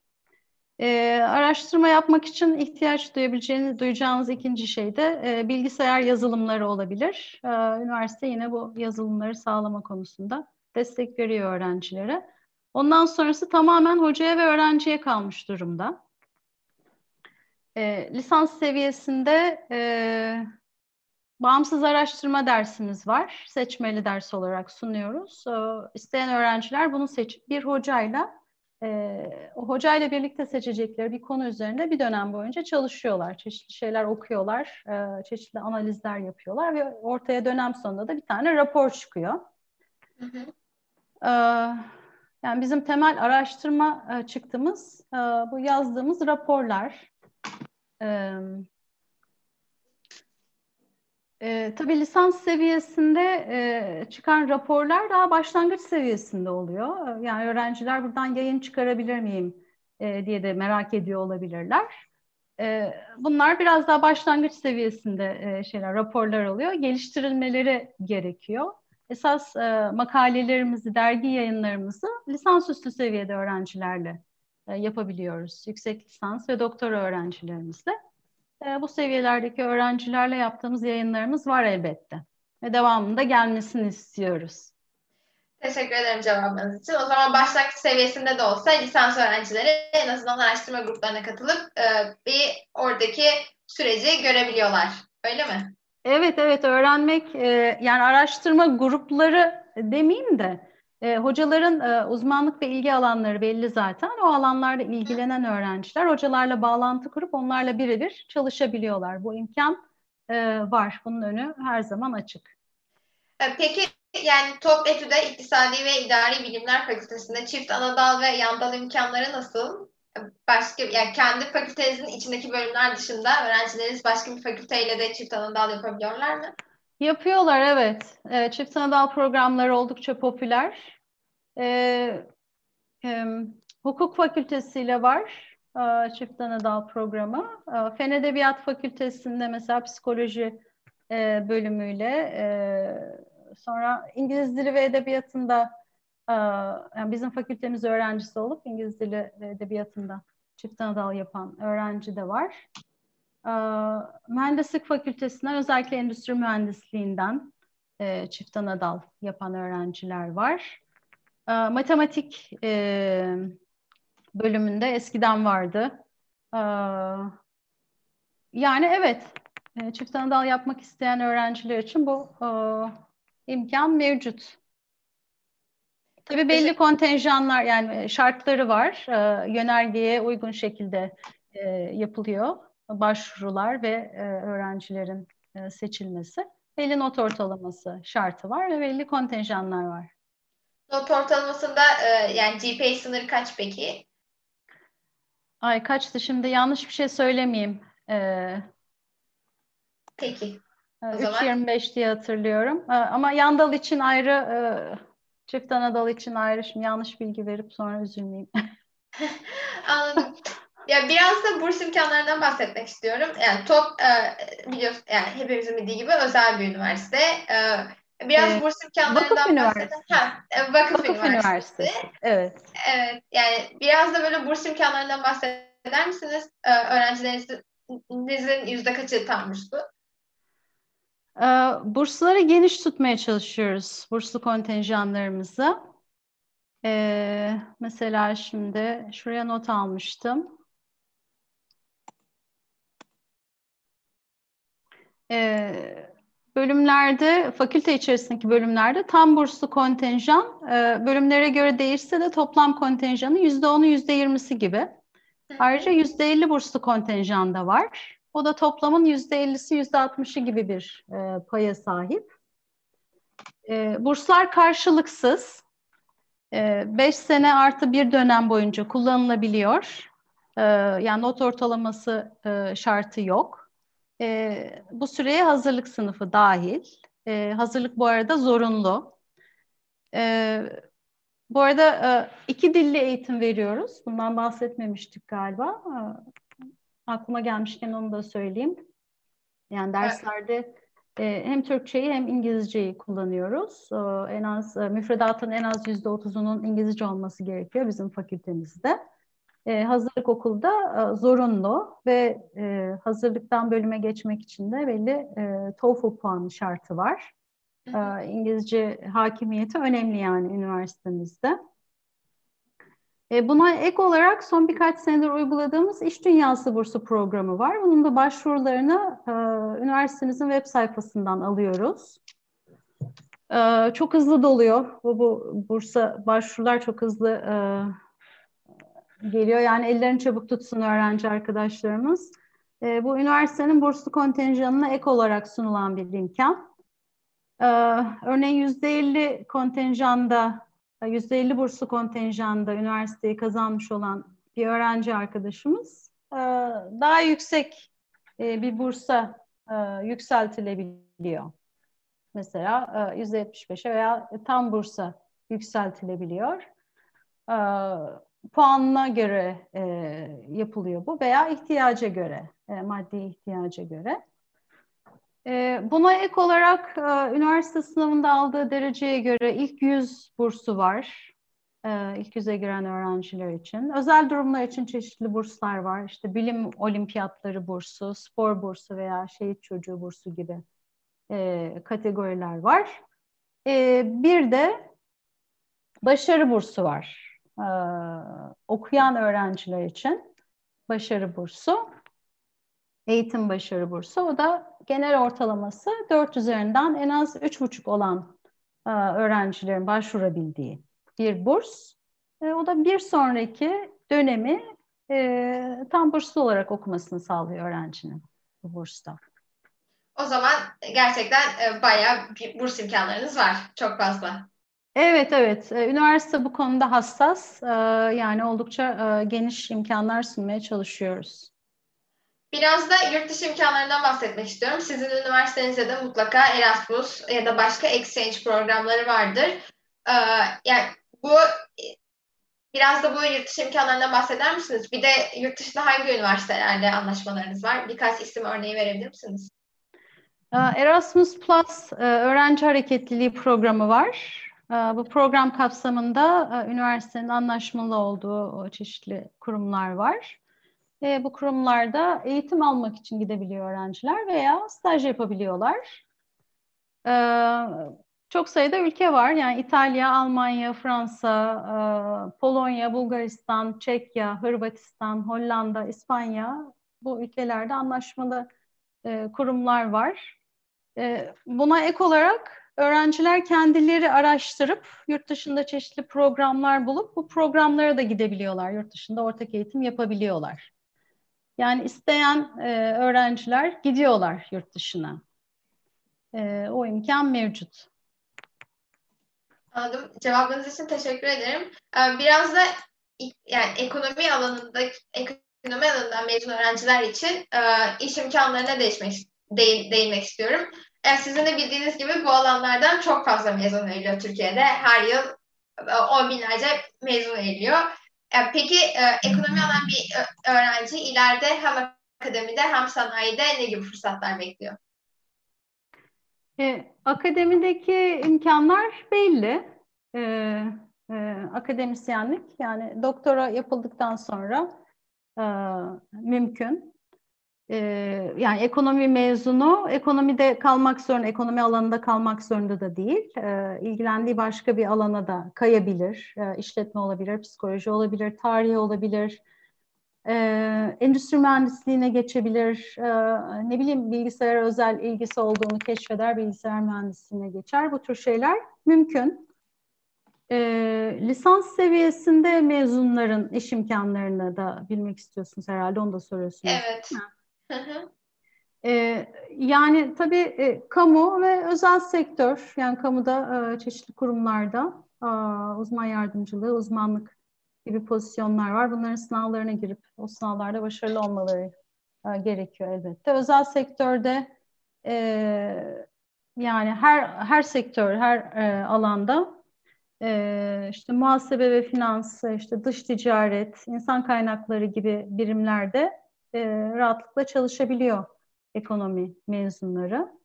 Araştırma yapmak için ihtiyaç duyabileceğiniz, duyacağınız ikinci şey de bilgisayar yazılımları olabilir. Üniversite yine bu yazılımları sağlama konusunda destek veriyor öğrencilere. Ondan sonrası tamamen hocaya ve öğrenciye kalmış durumda. E, lisans seviyesinde e, bağımsız araştırma dersimiz var. Seçmeli ders olarak sunuyoruz. E, isteyen öğrenciler bunu seçip bir hocayla e, o hocayla birlikte seçecekleri bir konu üzerinde bir dönem boyunca çalışıyorlar. Çeşitli şeyler okuyorlar, e, çeşitli analizler yapıyorlar ve ortaya dönem sonunda da bir tane rapor çıkıyor. Hı hı. E, yani bizim temel araştırma e, çıktığımız e, bu yazdığımız raporlar. E, e, tabii lisans seviyesinde e, çıkan raporlar daha başlangıç seviyesinde oluyor. Yani öğrenciler buradan yayın çıkarabilir miyim e, diye de merak ediyor olabilirler. E, bunlar biraz daha başlangıç seviyesinde e, şeyler, raporlar oluyor. Geliştirilmeleri gerekiyor. Esas e, makalelerimizi, dergi yayınlarımızı lisansüstü seviyede öğrencilerle e, yapabiliyoruz. Yüksek lisans ve doktora öğrencilerimizle. E, bu seviyelerdeki öğrencilerle yaptığımız yayınlarımız var elbette. Ve devamında gelmesini istiyoruz. Teşekkür ederim cevabınız için. O zaman başlangıç seviyesinde de olsa lisans öğrencileri en azından araştırma gruplarına katılıp e, bir oradaki süreci görebiliyorlar. Öyle mi? Evet evet öğrenmek e, yani araştırma grupları demeyeyim de e, hocaların e, uzmanlık ve ilgi alanları belli zaten. O alanlarda ilgilenen öğrenciler hocalarla bağlantı kurup onlarla birebir çalışabiliyorlar. Bu imkan e, var. Bunun önü her zaman açık. E, peki yani Top İktisadi ve İdari Bilimler Fakültesi'nde çift anadal ve yandal imkanları nasıl? Başka yani kendi fakültenizin içindeki bölümler dışında öğrencileriniz başka bir fakülteyle de çift anadal yapabiliyorlar mı? Yapıyorlar evet. E, çift anadal programları oldukça popüler. E, e, hukuk fakültesiyle var e, çift anadal programı. E, Fen Edebiyat Fakültesi'nde mesela psikoloji e, bölümüyle e, sonra İngiliz Dili ve Edebiyatı'nda yani bizim fakültemiz öğrencisi olup İngiliz Dili ve Edebiyatı'nda çift anadal yapan öğrenci de var. E, mühendislik fakültesinden özellikle endüstri mühendisliğinden e, çift anadal yapan öğrenciler var. E, matematik e, bölümünde eskiden vardı. Yani evet e, çift anadal yapmak isteyen öğrenciler için bu imkan mevcut. Tabii belli kontenjanlar yani şartları var. E, yönergeye uygun şekilde e, yapılıyor başvurular ve e, öğrencilerin e, seçilmesi. Belli not ortalaması şartı var ve belli kontenjanlar var. Not ortalamasında e, yani GPA sınırı kaç peki? Ay kaçtı şimdi yanlış bir şey söylemeyeyim. Ee, Peki. 3.25 diye hatırlıyorum. Ama Yandal için ayrı, çift Anadolu için ayrı. Şimdi yanlış bilgi verip sonra üzülmeyeyim. [LAUGHS] Anladım. Ya biraz da burs imkanlarından bahsetmek istiyorum. Yani top biliyorsun yani hepimizin bildiği gibi özel bir üniversite. Biraz ee, burs imkanlarından Üniversitesi. Ha, Vakıf, Vakıf Üniversitesi. Üniversitesi. Evet. Evet. Yani biraz da böyle burs imkanlarından bahseder misiniz? Öğrencilerinizin yüzde kaçı tam burslu? Ee, bursları geniş tutmaya çalışıyoruz. Burslu kontenjanlarımızı. Ee, mesela şimdi şuraya not almıştım. Ee, bölümlerde, fakülte içerisindeki bölümlerde tam burslu kontenjan e, bölümlere göre değişse de toplam kontenjanın %10'u %20'si gibi. Ayrıca %50 burslu kontenjan da var. O da toplamın %50'si %60'ı gibi bir e, paya sahip. E, burslar karşılıksız. 5 e, sene artı bir dönem boyunca kullanılabiliyor. E, yani not ortalaması e, şartı yok. Bu süreye hazırlık sınıfı dahil. Hazırlık bu arada zorunlu. Bu arada iki dilli eğitim veriyoruz. Bundan bahsetmemiştik galiba. Aklıma gelmişken onu da söyleyeyim. Yani derslerde e, hem Türkçeyi hem İngilizceyi kullanıyoruz. En az e, müfredatın en az yüzde otuzunun İngilizce olması gerekiyor bizim fakültemizde. E, hazırlık okulda e, zorunlu ve hazırlıktan bölüme geçmek için de belli TOEFL puanı şartı var. İngilizce hakimiyeti önemli yani üniversitemizde. E, buna ek olarak son birkaç senedir uyguladığımız İş Dünyası Bursu programı var. Bunun da başvurularını e, üniversitemizin web sayfasından alıyoruz. E, çok hızlı doluyor. Bu, bu bursa başvurular çok hızlı geliyor. Yani ellerini çabuk tutsun öğrenci arkadaşlarımız. Bu üniversitenin burslu kontenjanına ek olarak sunulan bir imkan. Örneğin %50 kontenjanda %50 burslu kontenjanda üniversiteyi kazanmış olan bir öğrenci arkadaşımız e, daha yüksek e, bir bursa e, yükseltilebiliyor. Mesela %75'e veya tam bursa yükseltilebiliyor. Puanına göre yapılıyor bu veya ihtiyaca göre, maddi ihtiyaca göre. Ee, buna ek olarak e, üniversite sınavında aldığı dereceye göre ilk 100 bursu var. E, ilk yüze giren öğrenciler için. Özel durumlar için çeşitli burslar var. İşte bilim olimpiyatları bursu, spor bursu veya şehit çocuğu bursu gibi e, kategoriler var. bir de başarı bursu var. okuyan öğrenciler için başarı bursu eğitim başarı bursu. O da genel ortalaması 4 üzerinden en az 3,5 olan e, öğrencilerin başvurabildiği bir burs. E, o da bir sonraki dönemi e, tam burslu olarak okumasını sağlıyor öğrencinin bu bursta. O zaman gerçekten bayağı bir burs imkanlarınız var. Çok fazla. Evet, evet. Üniversite bu konuda hassas. Yani oldukça geniş imkanlar sunmaya çalışıyoruz. Biraz da yurt dışı imkanlarından bahsetmek istiyorum. Sizin üniversitenizde de mutlaka Erasmus ya da başka exchange programları vardır. Ee, yani bu biraz da bu yurt dışı imkanlarından bahseder misiniz? Bir de yurt dışında hangi üniversitelerle anlaşmalarınız var? Birkaç isim örneği verebilir misiniz? Ee, Erasmus Plus e, öğrenci hareketliliği programı var. Ee, bu program kapsamında e, üniversitenin anlaşmalı olduğu çeşitli kurumlar var. Bu kurumlarda eğitim almak için gidebiliyor öğrenciler veya staj yapabiliyorlar. Ee, çok sayıda ülke var. Yani İtalya, Almanya, Fransa, e, Polonya, Bulgaristan, Çekya, Hırvatistan, Hollanda, İspanya bu ülkelerde anlaşmalı kurumlar var. Ee, buna ek olarak öğrenciler kendileri araştırıp yurt dışında çeşitli programlar bulup bu programlara da gidebiliyorlar. Yurt dışında ortak eğitim yapabiliyorlar. Yani isteyen e, öğrenciler gidiyorlar yurt dışına. E, o imkan mevcut. Anladım. Cevabınız için teşekkür ederim. Ee, biraz da yani ekonomi alanında ekonomi alanından mezun öğrenciler için e, iş imkanlarına değişmek, değinmek istiyorum. Yani sizin de bildiğiniz gibi bu alanlardan çok fazla mezun ediliyor Türkiye'de. Her yıl e, on binlerce mezun ediliyor. E, peki e, ekonomi alan bir öğrenci ileride hem akademide hem sanayide ne gibi fırsatlar bekliyor? E, akademideki imkanlar belli. E, e, akademisyenlik yani doktora yapıldıktan sonra e, mümkün. Ee, yani ekonomi mezunu ekonomide kalmak zorunda, ekonomi alanında kalmak zorunda da değil. Ee, ilgilendiği başka bir alana da kayabilir. Ee, işletme olabilir, psikoloji olabilir, tarih olabilir. Ee, endüstri mühendisliğine geçebilir. Ee, ne bileyim bilgisayar özel ilgisi olduğunu keşfeder, bilgisayar mühendisliğine geçer. Bu tür şeyler mümkün. Ee, lisans seviyesinde mezunların iş imkanlarını da bilmek istiyorsunuz herhalde, onu da soruyorsunuz. Evet. Ee, yani tabii e, kamu ve özel sektör, yani kamuda e, çeşitli kurumlarda e, uzman yardımcılığı, uzmanlık gibi pozisyonlar var. Bunların sınavlarına girip o sınavlarda başarılı olmaları e, gerekiyor elbette. Özel sektörde e, yani her her sektör, her e, alanda e, işte muhasebe ve finans, işte dış ticaret, insan kaynakları gibi birimlerde e, rahatlıkla çalışabiliyor ekonomi mezunları.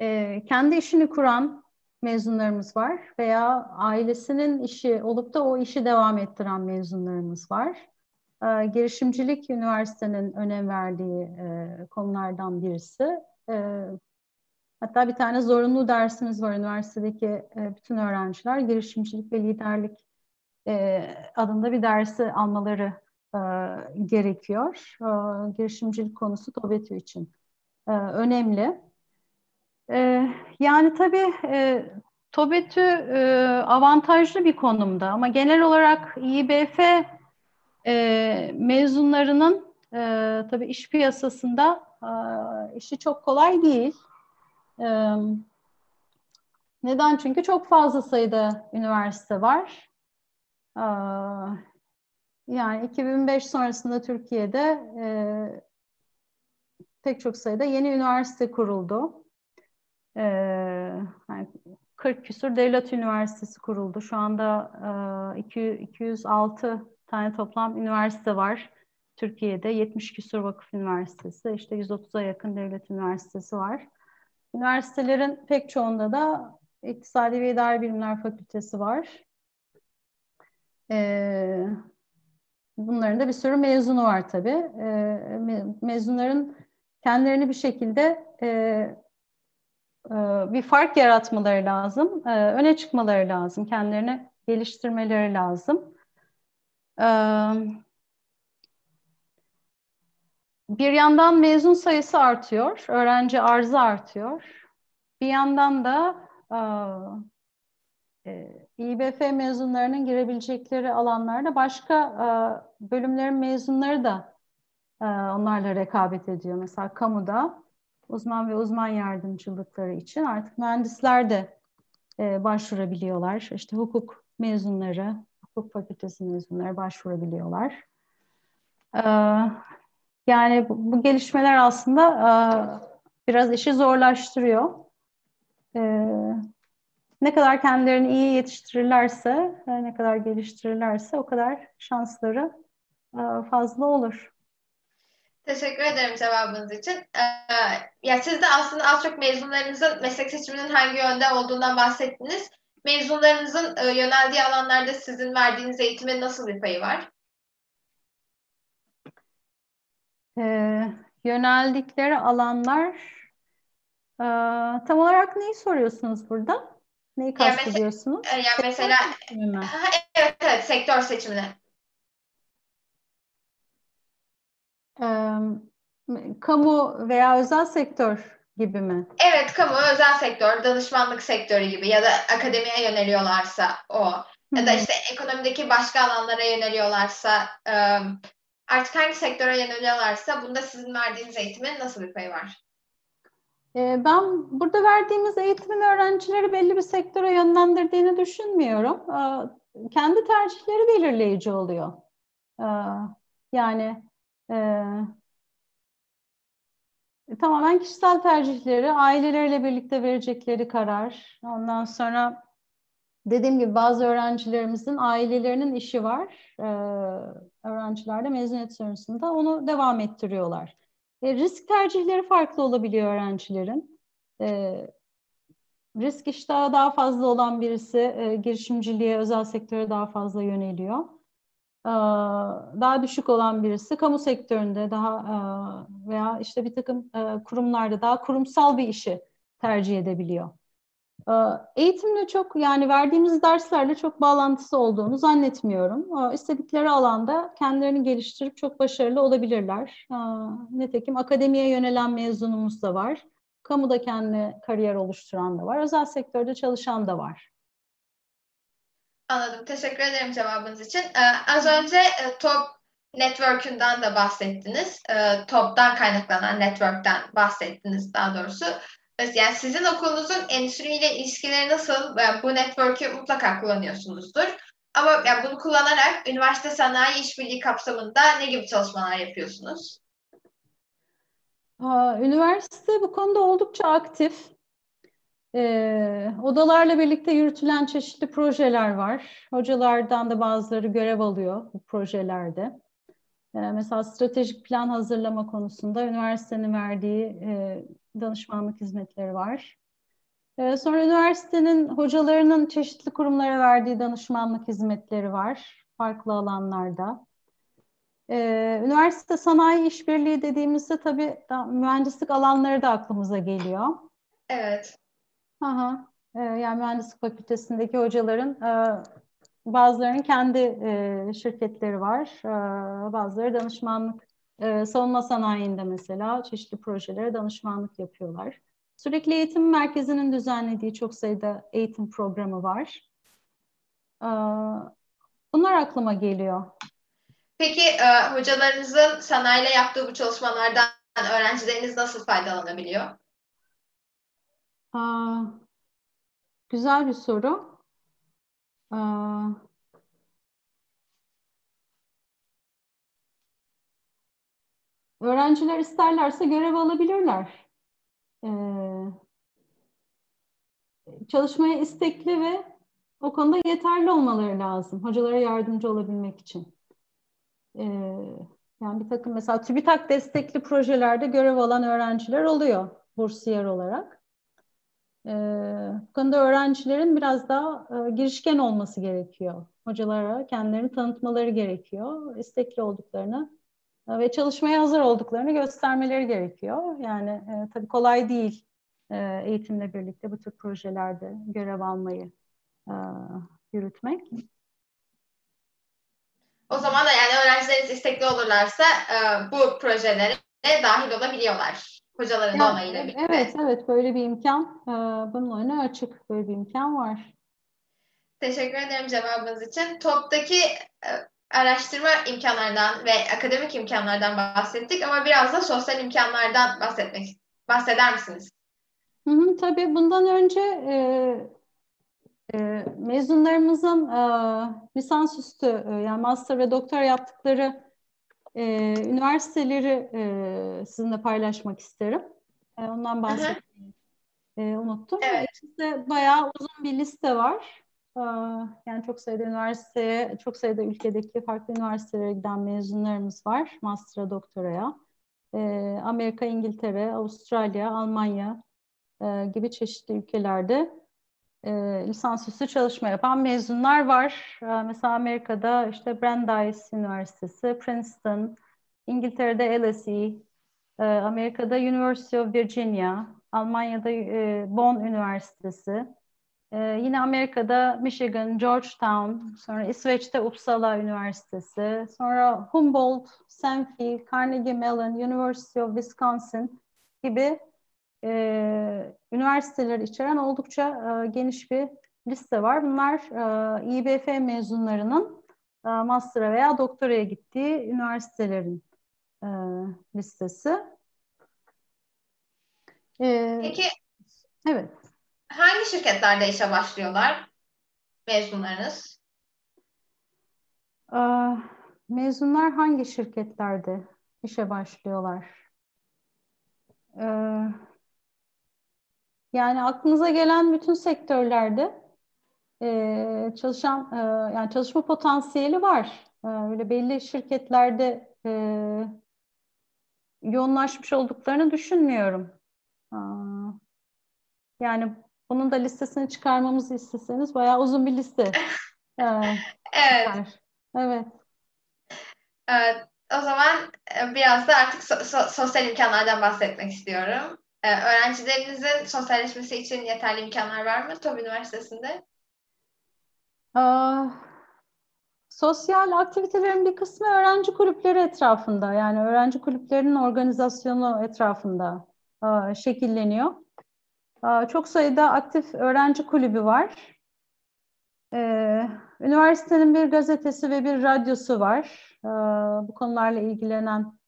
E, kendi işini kuran mezunlarımız var veya ailesinin işi olup da o işi devam ettiren mezunlarımız var. E, girişimcilik üniversitenin önem verdiği e, konulardan birisi. E, hatta bir tane zorunlu dersimiz var üniversitedeki e, bütün öğrenciler girişimcilik ve liderlik e, adında bir dersi almaları e, gerekiyor. E, girişimcilik konusu TOBETÜ için e, önemli. E, yani tabii e, TOBETÜ e, avantajlı bir konumda ama genel olarak İBF e, mezunlarının e, tabii iş piyasasında e, işi çok kolay değil. E, neden? Çünkü çok fazla sayıda üniversite var. E, yani 2005 sonrasında Türkiye'de e, pek çok sayıda yeni üniversite kuruldu. E, yani 40 küsur devlet üniversitesi kuruldu. Şu anda e, 200, 206 tane toplam üniversite var. Türkiye'de 70 küsur vakıf üniversitesi, işte 130'a yakın devlet üniversitesi var. Üniversitelerin pek çoğunda da İktisadi ve İdari Bilimler Fakültesi var. Ee, Bunların da bir sürü mezunu var tabii. E, mezunların kendilerini bir şekilde e, e, bir fark yaratmaları lazım. E, öne çıkmaları lazım. Kendilerini geliştirmeleri lazım. E, bir yandan mezun sayısı artıyor. Öğrenci arzı artıyor. Bir yandan da e, İBF mezunlarının girebilecekleri alanlarda başka e, bölümlerin mezunları da e, onlarla rekabet ediyor. Mesela kamuda uzman ve uzman yardımcılıkları için artık mühendisler de e, başvurabiliyorlar. İşte hukuk mezunları, hukuk fakültesi mezunları başvurabiliyorlar. E, Yani bu, gelişmeler aslında e, biraz işi zorlaştırıyor. E, ne kadar kendilerini iyi yetiştirirlerse, e, ne kadar geliştirirlerse o kadar şansları e, fazla olur. Teşekkür ederim cevabınız için. Ee, ya siz de aslında az çok mezunlarınızın meslek seçiminin hangi yönde olduğundan bahsettiniz. Mezunlarınızın e, yöneldiği alanlarda sizin verdiğiniz eğitimin nasıl bir payı var? Ee, yöneldikleri alanlar e, tam olarak neyi soruyorsunuz burada? Neyi kastediyorsunuz? Yani, yani mesela evet evet sektör seçimine. kamu veya özel sektör gibi mi? Evet, kamu, özel sektör, danışmanlık sektörü gibi ya da akademiye yöneliyorlarsa o. Ya da işte ekonomideki başka alanlara yöneliyorlarsa artık hangi sektöre yöneliyorlarsa bunda sizin verdiğiniz eğitimin nasıl bir payı var? Ben burada verdiğimiz eğitimin öğrencileri belli bir sektöre yönlendirdiğini düşünmüyorum. Kendi tercihleri belirleyici oluyor. Yani e, tamamen kişisel tercihleri, aileleriyle birlikte verecekleri karar. Ondan sonra dediğim gibi bazı öğrencilerimizin ailelerinin işi var. Ee, öğrenciler de mezuniyet sonrasında onu devam ettiriyorlar. E, risk tercihleri farklı olabiliyor öğrencilerin. E, risk iştahı daha fazla olan birisi e, girişimciliğe, özel sektöre daha fazla yöneliyor daha düşük olan birisi kamu sektöründe daha veya işte bir takım kurumlarda daha kurumsal bir işi tercih edebiliyor. Eğitimle çok yani verdiğimiz derslerle çok bağlantısı olduğunu zannetmiyorum. İstedikleri alanda kendilerini geliştirip çok başarılı olabilirler. Nitekim akademiye yönelen mezunumuz da var. Kamuda kendi kariyer oluşturan da var. Özel sektörde çalışan da var. Anladım. Teşekkür ederim cevabınız için. Ee, az önce e, top network'ünden de bahsettiniz. E, top'tan kaynaklanan network'ten bahsettiniz daha doğrusu. Yani sizin okulunuzun endüstriyle ilişkileri nasıl? Bu network'ü mutlaka kullanıyorsunuzdur. Ama yani bunu kullanarak üniversite sanayi işbirliği kapsamında ne gibi çalışmalar yapıyorsunuz? Üniversite bu konuda oldukça aktif. E, odalarla birlikte yürütülen çeşitli projeler var. Hocalardan da bazıları görev alıyor bu projelerde. E, mesela stratejik plan hazırlama konusunda üniversitenin verdiği e, danışmanlık hizmetleri var. E, sonra üniversitenin hocalarının çeşitli kurumlara verdiği danışmanlık hizmetleri var. Farklı alanlarda. Ee, üniversite sanayi işbirliği dediğimizde tabii mühendislik alanları da aklımıza geliyor. Evet. Aha. E, yani mühendislik fakültesindeki hocaların e, bazılarının kendi e, şirketleri var. Bazıları danışmanlık, e, savunma sanayinde mesela çeşitli projelere danışmanlık yapıyorlar. Sürekli Eğitim Merkezi'nin düzenlediği çok sayıda eğitim programı var. E, bunlar aklıma geliyor. Peki e, hocalarınızın sanayiyle yaptığı bu çalışmalardan öğrencileriniz nasıl faydalanabiliyor? Aa, güzel bir soru. Aa, öğrenciler isterlerse görev alabilirler. Ee, çalışmaya istekli ve o konuda yeterli olmaları lazım. Hocalara yardımcı olabilmek için. Ee, yani bir takım mesela TÜBİTAK destekli projelerde görev alan öğrenciler oluyor bursiyer olarak. E, bu konuda öğrencilerin biraz daha e, girişken olması gerekiyor. Hocalara kendilerini tanıtmaları gerekiyor. İstekli olduklarını ve çalışmaya hazır olduklarını göstermeleri gerekiyor. Yani e, tabii kolay değil e, eğitimle birlikte bu tür projelerde görev almayı e, yürütmek. O zaman da yani öğrencileriniz istekli olurlarsa e, bu projelere dahil olabiliyorlar hocaların ya, onayıyla birlikte. Evet, evet böyle bir imkan, e, bunun önüne açık böyle bir imkan var. Teşekkür ederim cevabınız için. TOP'taki e, araştırma imkanlarından ve akademik imkanlardan bahsettik ama biraz da sosyal imkanlardan bahsetmek bahseder misiniz? Hı hı, tabii bundan önce e, e, mezunlarımızın e, lisansüstü e, yani master ve doktor yaptıkları e, üniversiteleri e, sizinle paylaşmak isterim. E, ondan bahsetmeyi e, unuttum. Evet. İçinde bayağı uzun bir liste var. Yani çok sayıda üniversiteye, çok sayıda ülkedeki farklı üniversitelere giden mezunlarımız var. Master'a, doktoraya. E, Amerika, İngiltere, Avustralya, Almanya e, gibi çeşitli ülkelerde e, lisansüstü çalışma yapan mezunlar var. E, mesela Amerika'da işte Brandeis Üniversitesi, Princeton, İngiltere'de LSE, e, Amerika'da University of Virginia, Almanya'da Bonn Üniversitesi, e, yine Amerika'da Michigan, Georgetown, sonra İsveç'te Uppsala Üniversitesi, sonra Humboldt, Senfi, Carnegie Mellon, University of Wisconsin gibi e, üniversiteler içeren oldukça e, geniş bir liste var. Bunlar e, İBF mezunlarının e, master'a veya doktoraya gittiği üniversitelerin e, listesi. E, Peki evet. Hangi şirketlerde işe başlıyorlar mezunlarınız? E, mezunlar hangi şirketlerde işe başlıyorlar? Evet yani aklınıza gelen bütün sektörlerde e, çalışan e, yani çalışma potansiyeli var. E, öyle belli şirketlerde yoğunlaşmış olduklarını düşünmüyorum. Yani bunun da listesini çıkarmamızı isteseniz bayağı uzun bir liste. [LAUGHS] E, evet. Evet. Evet. O zaman e, biraz da artık so- so- sosyal imkanlardan bahsetmek istiyorum. Ee, öğrencilerinizin sosyalleşmesi için yeterli imkanlar var mı TOB Üniversitesi'nde? Aa, sosyal aktivitelerin bir kısmı öğrenci kulüpleri etrafında. Yani öğrenci kulüplerinin organizasyonu etrafında aa, şekilleniyor. Çok sayıda aktif öğrenci kulübü var. Ee, üniversitenin bir gazetesi ve bir radyosu var. Ee, bu konularla ilgilenen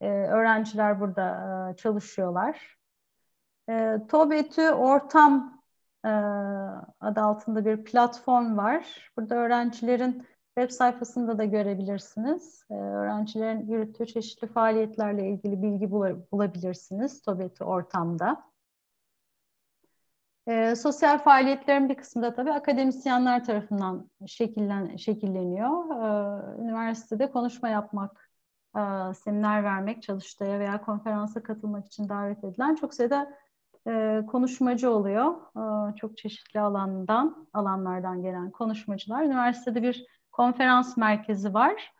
e, öğrenciler burada e, çalışıyorlar. E, TOBETÜ Ortam e, adı altında bir platform var. Burada öğrencilerin web sayfasında da görebilirsiniz. Öğrencilerin yürüttüğü çeşitli faaliyetlerle ilgili bilgi bulabilirsiniz TOBETÜ Ortam'da. E, sosyal faaliyetlerin bir kısmı da tabii akademisyenler tarafından şekillen, şekilleniyor. E, üniversitede konuşma yapmak, e, seminer vermek, çalıştaya veya konferansa katılmak için davet edilen çok sayıda e, konuşmacı oluyor. E, çok çeşitli alandan, alanlardan gelen konuşmacılar. Üniversitede bir konferans merkezi var.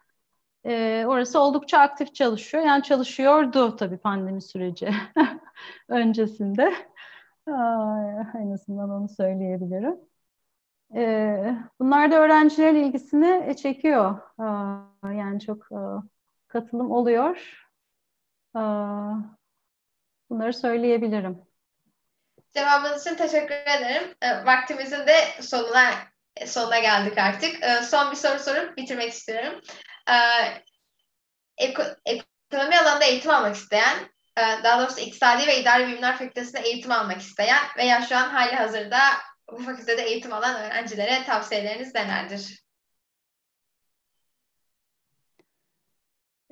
E, orası oldukça aktif çalışıyor. Yani çalışıyordu tabii pandemi süreci [LAUGHS] öncesinde. En azından onu söyleyebilirim. bunlar da öğrencilerin ilgisini çekiyor. yani çok katılım oluyor. bunları söyleyebilirim. Cevabınız için teşekkür ederim. E, vaktimizin de sonuna sonuna geldik artık. E, son bir soru sorup bitirmek istiyorum. E, eko, ekonomi alanında eğitim almak isteyen, e, daha doğrusu İktisadi ve İdari Bilimler Fakültesi'nde eğitim almak isteyen veya şu an hali hazırda bu fakültede eğitim alan öğrencilere tavsiyeleriniz nelerdir?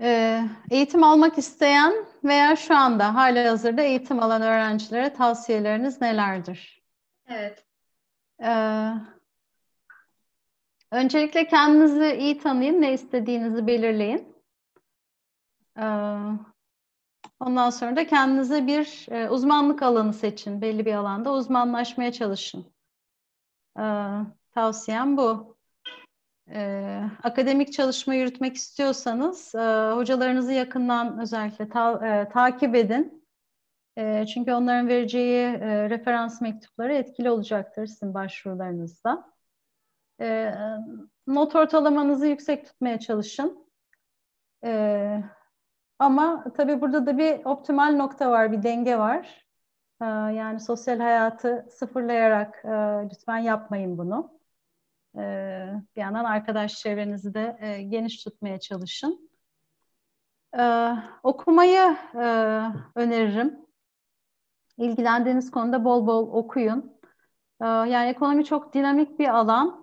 Ee, eğitim almak isteyen veya şu anda hala hazırda eğitim alan öğrencilere tavsiyeleriniz nelerdir? Evet. Ee, öncelikle kendinizi iyi tanıyın, ne istediğinizi belirleyin. Ee, ondan sonra da kendinize bir e, uzmanlık alanı seçin. Belli bir alanda uzmanlaşmaya çalışın. Ee, tavsiyem bu e, akademik çalışma yürütmek istiyorsanız e, hocalarınızı yakından özellikle ta, e, takip edin. E, çünkü onların vereceği e, referans mektupları etkili olacaktır sizin başvurularınızda. E, not ortalamanızı yüksek tutmaya çalışın. E, ama tabii burada da bir optimal nokta var, bir denge var. E, yani sosyal hayatı sıfırlayarak e, lütfen yapmayın bunu. Ee, bir yandan arkadaş çevrenizi de e, geniş tutmaya çalışın. Ee, okumayı e, öneririm. İlgilendiğiniz konuda bol bol okuyun. Ee, yani ekonomi çok dinamik bir alan.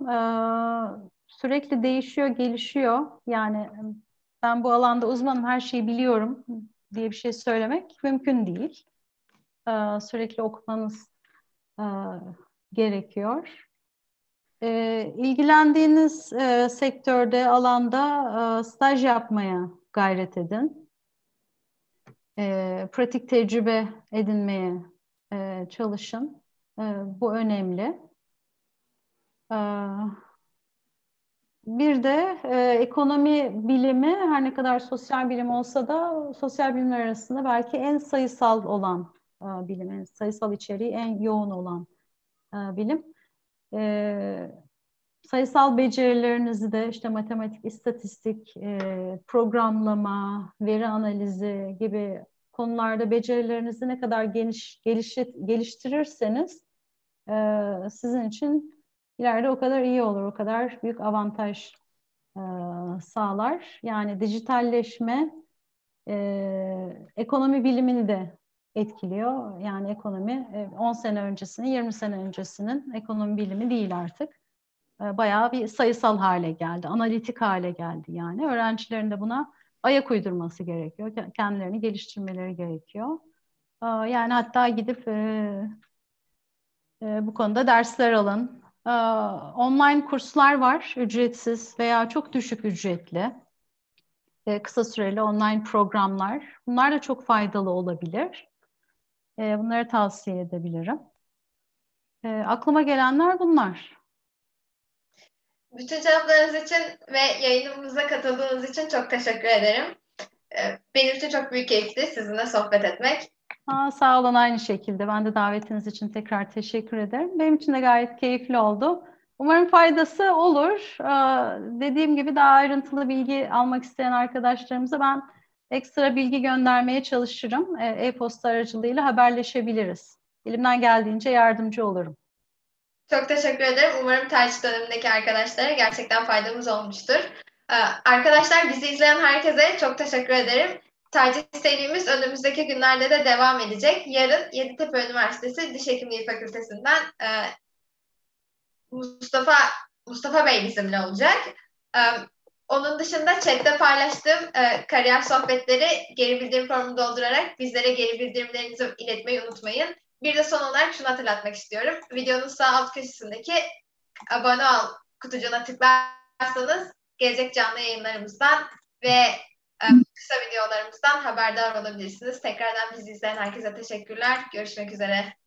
Sürekli değişiyor, gelişiyor. Yani ben bu alanda uzmanım, her şeyi biliyorum diye bir şey söylemek mümkün değil. Ee, sürekli okumanız e, gerekiyor. Ee, ilgilendiğiniz e, sektörde, alanda e, staj yapmaya gayret edin. Ee, pratik tecrübe edinmeye çalışın. Bu önemli. Bir de e, ekonomi bilimi her ne kadar sosyal bilim olsa da sosyal bilimler arasında belki en sayısal olan e, bilim, en sayısal içeriği en yoğun olan e, bilim. E, sayısal becerilerinizi de işte matematik, istatistik, e, programlama, veri analizi gibi konularda becerilerinizi ne kadar geniş geliştirirseniz e, sizin için ileride o kadar iyi olur, o kadar büyük avantaj e, sağlar. Yani dijitalleşme e, ekonomi bilimini de etkiliyor. Yani ekonomi 10 e, sene öncesinin, 20 sene öncesinin ekonomi bilimi değil artık. E, bayağı bir sayısal hale geldi, analitik hale geldi yani. Öğrencilerin de buna ayak uydurması gerekiyor, kendilerini geliştirmeleri gerekiyor. E, yani hatta gidip bu konuda dersler alın, online kurslar var, ücretsiz veya çok düşük ücretli. Ee, kısa süreli online programlar. Bunlar da çok faydalı olabilir. Ee, bunları tavsiye edebilirim. Aklıma gelenler bunlar. Bütün cevaplarınız için ve yayınımıza katıldığınız için çok teşekkür ederim. Benim için çok büyük keyifti sizinle sohbet etmek. Aa, sağ olun aynı şekilde. Ben de davetiniz için tekrar teşekkür ederim. Benim için de gayet keyifli oldu. Umarım faydası olur. Ee, dediğim gibi daha ayrıntılı bilgi almak isteyen arkadaşlarımıza ben ekstra bilgi göndermeye çalışırım. Ee, e-posta aracılığıyla haberleşebiliriz. Elimden geldiğince yardımcı olurum. Çok teşekkür ederim. Umarım tercih dönemindeki arkadaşlara gerçekten faydamız olmuştur. Ee, arkadaşlar bizi izleyen herkese çok teşekkür ederim. Tercih serimiz önümüzdeki günlerde de devam edecek. Yarın Yeditepe Üniversitesi Diş Hekimliği Fakültesinden e, Mustafa Mustafa Bey bizimle olacak. E, onun dışında chatte paylaştığım e, kariyer sohbetleri geri bildirim formunu doldurarak bizlere geri bildirimlerinizi iletmeyi unutmayın. Bir de son olarak şunu hatırlatmak istiyorum. Videonun sağ alt köşesindeki abone ol kutucuğuna tıklarsanız gelecek canlı yayınlarımızdan ve kısa videolarımızdan haberdar olabilirsiniz. Tekrardan bizi izleyen herkese teşekkürler. Görüşmek üzere.